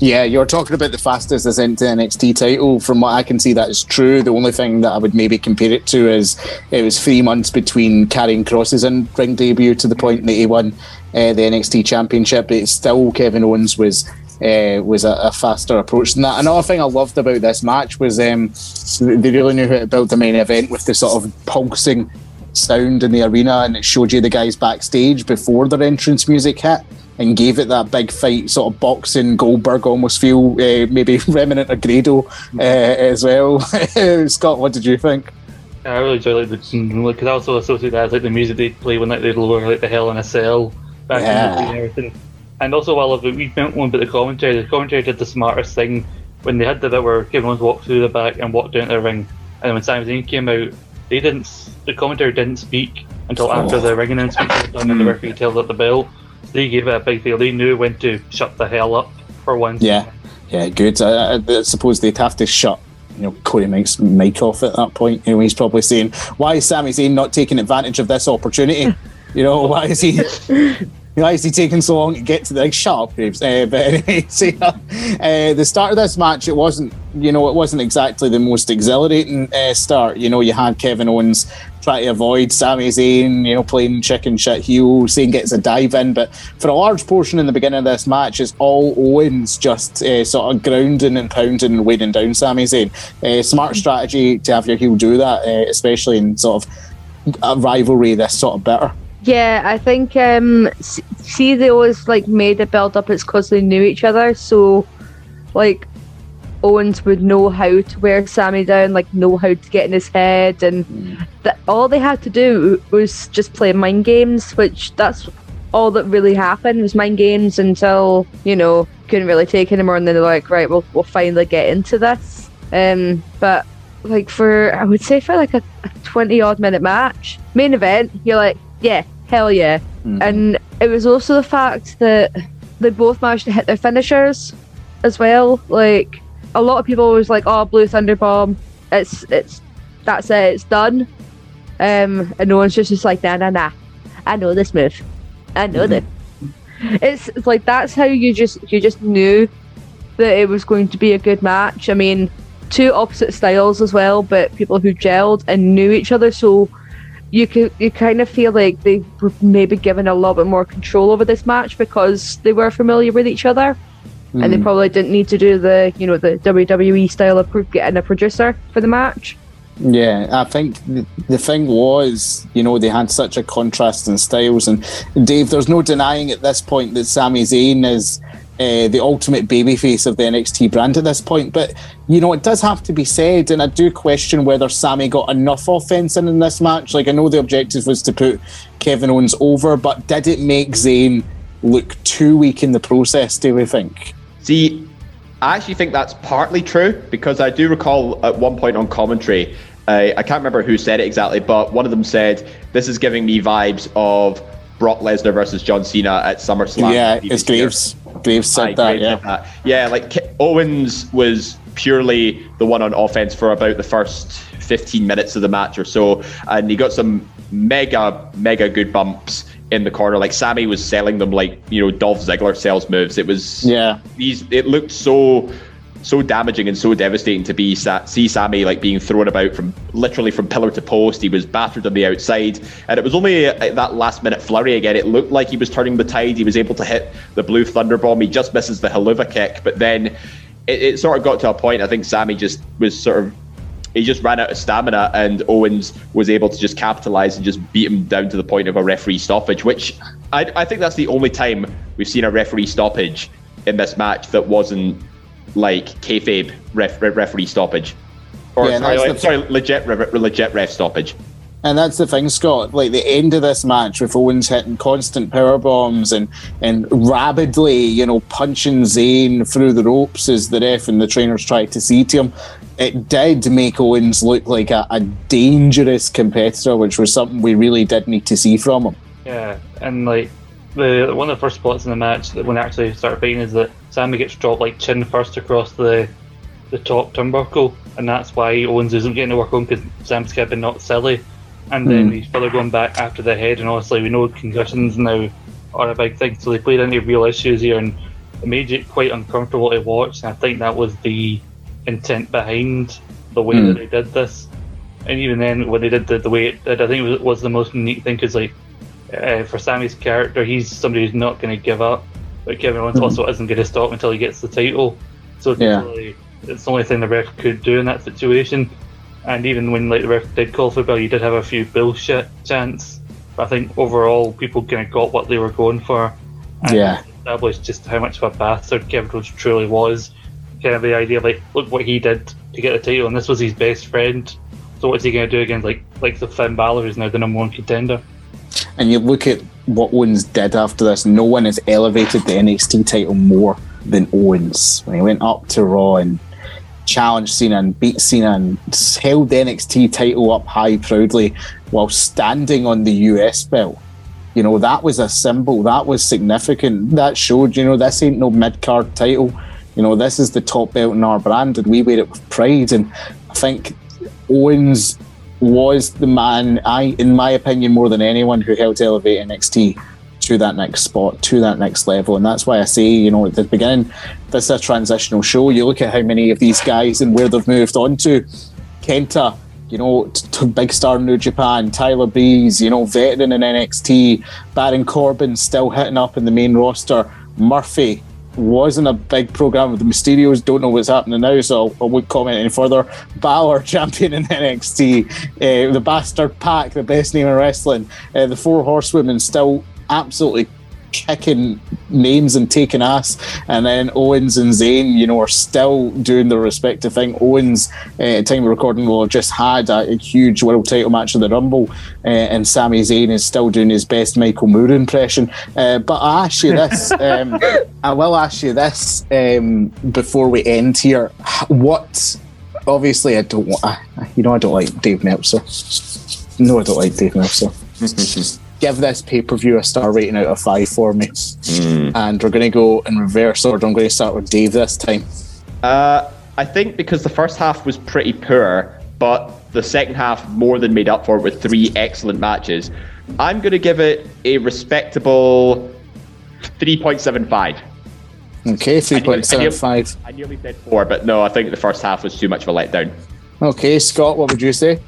Yeah, you're talking about the fastest ascent to NXT title. From what I can see, that is true. The only thing that I would maybe compare it to is it was three months between Karrion Kross's and ring debut to the point that he won uh, the NXT Championship. It's still Kevin Owens was uh, was a, a faster approach than that. Another thing I loved about this match was um, they really knew how to build the main event with the sort of pulsing sound in the arena, and it showed you the guys backstage before their entrance music hit and gave it that big fight, sort of boxing Goldberg almost feel, uh, maybe remnant of Grado uh, as well. Scott, what did you think? I really enjoy like the because I also associate that as like the music they play when like they lower like the Hell in a Cell back Yeah. in the day and everything. And also while I've we meant one but the commentary, the commentary did the smartest thing when they had the bit where Kevin Owens walked through the back and walked down to the ring, and when Sami Zayn came out, they didn't. The commentator didn't speak until oh. after the ring announcement was done and the hmm. referee held up the bell. They gave it a big deal. They knew when to shut the hell up for once. Yeah, yeah, good. I, I, I suppose they'd have to shut. You know, Corey makes mic off at that point. You know, he's probably saying, "Why is Sami Zayn not taking advantage of this opportunity? You know, why is he? Why is he taking so long to get to the like, shut up, Graves? Uh, but anyway, so, uh, the start of this match, it wasn't, you know, it wasn't exactly the most exhilarating uh, start. You know, you had Kevin Owens try to avoid Sami Zayn, you know, playing chicken shit heel. Zayn gets a dive in, but for a large portion in the beginning of this match, it's all Owens just uh, sort of grounding and pounding and weighing down Sami Zayn. Uh, smart strategy to have your heel do that, uh, especially in sort of a rivalry this sort of bitter. Yeah, I think um see they always like made a build up it's because they knew each other, so like Owens would know how to wear Sami down, like know how to get in his head, and that all they had to do was just play mind games, which that's all that really happened was mind games until you know couldn't really take anymore, and then they're like, right, we'll we'll finally get into this. Um, but like for I would say for like a, a twenty odd minute match, main event, you're like, yeah, hell yeah. Mhm. And it was also the fact that they both managed to hit their finishers as well. Like a lot of people was like, oh, Blue Thunder Bomb, it's it's that's it, it's done. Um, and no one's just just like, nah, nah, nah. I know this move. I know this. It's, it's like that's how you just you just knew that it was going to be a good match. I mean, two opposite styles as well, but people who gelled and knew each other, so you could you kind of feel like they were maybe given a little bit more control over this match because they were familiar with each other, and they Mm. probably didn't need to do the you know the WWE style of getting a producer for the match. Yeah, I think the, the thing was, you know, they had such a contrast in styles. And Dave, there's no denying at this point that Sami Zayn is uh, the ultimate babyface of the NXT brand at this point. But, you know, it does have to be said, and I do question whether Sami got enough offense in, in this match. Like, I know the objective was to put Kevin Owens over, but did it make Zayn look too weak in the process, do we think? See, I actually think that's partly true because I do recall at one point on commentary, uh, I can't remember who said it exactly, but one of them said, This is giving me vibes of Brock Lesnar versus John Cena at SummerSlam. yeah, it's year." Graves. Graves said Aye, that, Graves yeah. that. Yeah, like Ke- Owens was purely the one on offense for about the first 15 minutes of the match or so, and he got some mega, mega good bumps in the corner. Like Sami was selling them like you know Dolph Ziggler sells moves. It was Yeah. these. It looked so. So damaging and so devastating to be see Sami like being thrown about from literally from pillar to post. He was battered on the outside, and it was only uh, at that last minute flurry again. It looked like he was turning the tide. He was able to hit the blue thunder bomb. He just misses the Helluva Kick, but then it, it sort of got to a point. I think Sami just was sort of he just ran out of stamina, and Owens was able to just capitalize and just beat him down to the point of a referee stoppage. Which I, I think that's the only time we've seen a referee stoppage in this match that wasn't like kayfabe ref, ref, referee stoppage, or Yeah, sorry, like- the- sorry, legit re- legit ref stoppage. And that's the thing, Scott. Like the end of this match with Owens hitting constant power bombs and and rabidly, you know, punching Zayn through the ropes as the ref and the trainers tried to see to him. It did make Owens look like a, a dangerous competitor, which was something we really did need to see from him. Yeah, and like the one of the first spots in the match that when they actually start fighting is that Sami gets dropped like chin first across the the top turnbuckle, and that's why Owens isn't getting to work on because Sam's kept been knocked silly, and then Hmm. he's further going back after the head, and obviously we know concussions now are a big thing, so they played into real issues here, and it made it quite uncomfortable to watch, and I think that was the intent behind the way Hmm. that they did this. And even then, when they did the, the way it did, I think it was, was the most unique thing because, like, uh, for Sami's character, he's somebody who's not going to give up, but Kevin Owens Mhm. also isn't going to stop until he gets the title. So it's, Yeah. really, it's the only thing the ref could do in that situation. And even when like the ref did call for bell, you did have a few bullshit chants. But I think overall, people kind of got what they were going for. And Yeah. established just how much of a bastard Kevin Owens truly was. Kind of the idea of like, look what he did to get the title, and this was his best friend. So what's he going to do against like like the Finn Balor, who's now the number one contender? And you look at what Owens did after this, no one has elevated the NXT title more than Owens. When he went up to Raw and challenged Cena and beat Cena and held the NXT title up high proudly while standing on the US belt. You know, that was a symbol, that was significant. That showed, you know, this ain't no mid card title. You know, this is the top belt in our brand and we wear it with pride. And I think Owens was the man, I, in my opinion, more than anyone who helped elevate NXT to that next spot, to that next level. And that's why I say, you know, at the beginning, this is a transitional show. You look at how many of these guys and where they've moved on to. Kenta, you know, t- to big star in New Japan, Tyler Breeze, you know, veteran in NXT, Baron Corbin still hitting up in the main roster, Murphy wasn't a big program with the Mysterios, don't know what's happening now, so I, won't comment any further. Balor, champion in NXT, uh, the Bastard Pac, the best name in wrestling, uh, the Four Horsewomen still absolutely kicking names and taking ass. And then Owens and Zayn, you know, are still doing their respective thing. Owens, uh, time of recording, will have just had a, a huge world title match in the Rumble, uh, and Sami Zayn is still doing his best Michael Moore impression. Uh, but I ask you this, um, I will ask you this um, before we end here. What obviously I don't want. You know I don't like Dave Meltzer. No, I don't like Dave Meltzer. Give this pay per view a star rating out of five for me, and we're going to go in reverse order. I'm going to start with Dave this time. Uh, I think because the first half was pretty poor, but the second half more than made up for it with three excellent matches. I'm going to give it a respectable 3.75. Okay, three point seven five. I nearly said four, but no, I think the first half was too much of a letdown. Okay, Scott, what would you say?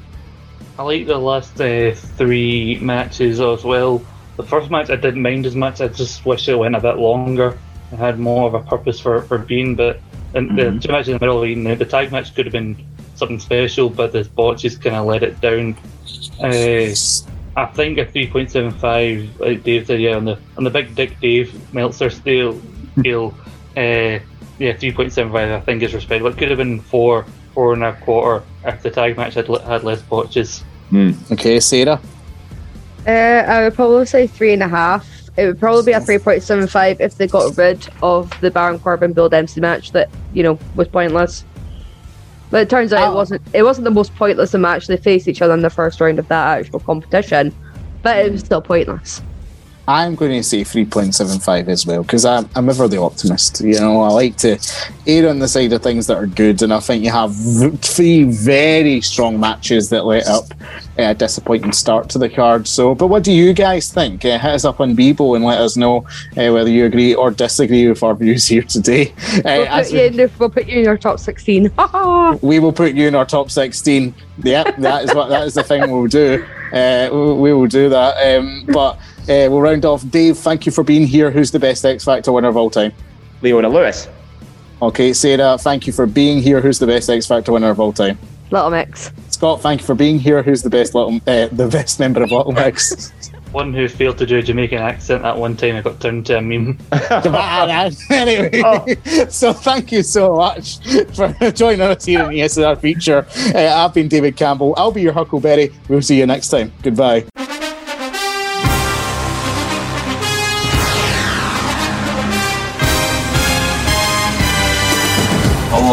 I like the last uh, three matches as well. The first match I didn't mind as much. I just wish it went a bit longer. It had more of a purpose for, for being. But and the two matches in the middle, you know, the tag match could have been something special, but the botches kind of let it down. Uh, I think a three point seven five, like Dave said, yeah, on the on the big Dick Dave Meltzer scale, scale, uh, yeah, three point seven five. I think is respectable. It could have been four, four and a quarter if the tag match had had less botches. Okay, Sarah. Uh, I would probably say three and a half. It would probably be a three point seven five if they got rid of the Baron Corbin Bull Dempsey match that you know was pointless. But it turns out Oh. it wasn't. It wasn't the most pointless match. They faced each other in the first round of that actual competition, but it was still pointless. I'm going to say 3.75 as well because I'm, I'm ever the optimist. You know, I like to err on the side of things that are good, and I think you have three very strong matches that let up a disappointing start to the card. So, but what do you guys think? Uh, hit us up on Bebo and let us know uh, whether you agree or disagree with our views here today. Uh, We'll put, you in, we'll put you in your top sixteen. we will put you in our top 16 yeah that is what that is the thing we'll do uh, we, we will do that um, but uh, we'll round off dave thank you for being here who's the best x factor winner of all time Leona Lewis. okay sarah thank you for being here who's the best x factor winner of all time Little mix. scott thank you for being here who's the best little uh, the best member of little mix One who failed to do a Jamaican accent at one time, I got turned to a meme. anyway, so thank you so much for joining us here in the SNR feature. Uh, I've been David Campbell. I'll be your Huckleberry. We'll see you next time. Goodbye.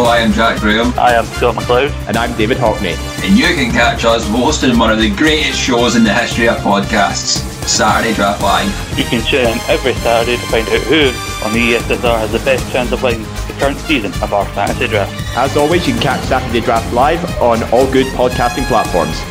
Hello, I am Jack Graham, I am Scott McLeod. And I'm David Hockney. and you can catch us hosting one of the greatest shows in the history of podcasts, Saturday Draft Live. You can tune in every Saturday to find out who on the ESSR has the best chance of winning the current season of our fantasy draft. As always, you can catch Saturday Draft Live on all good podcasting platforms.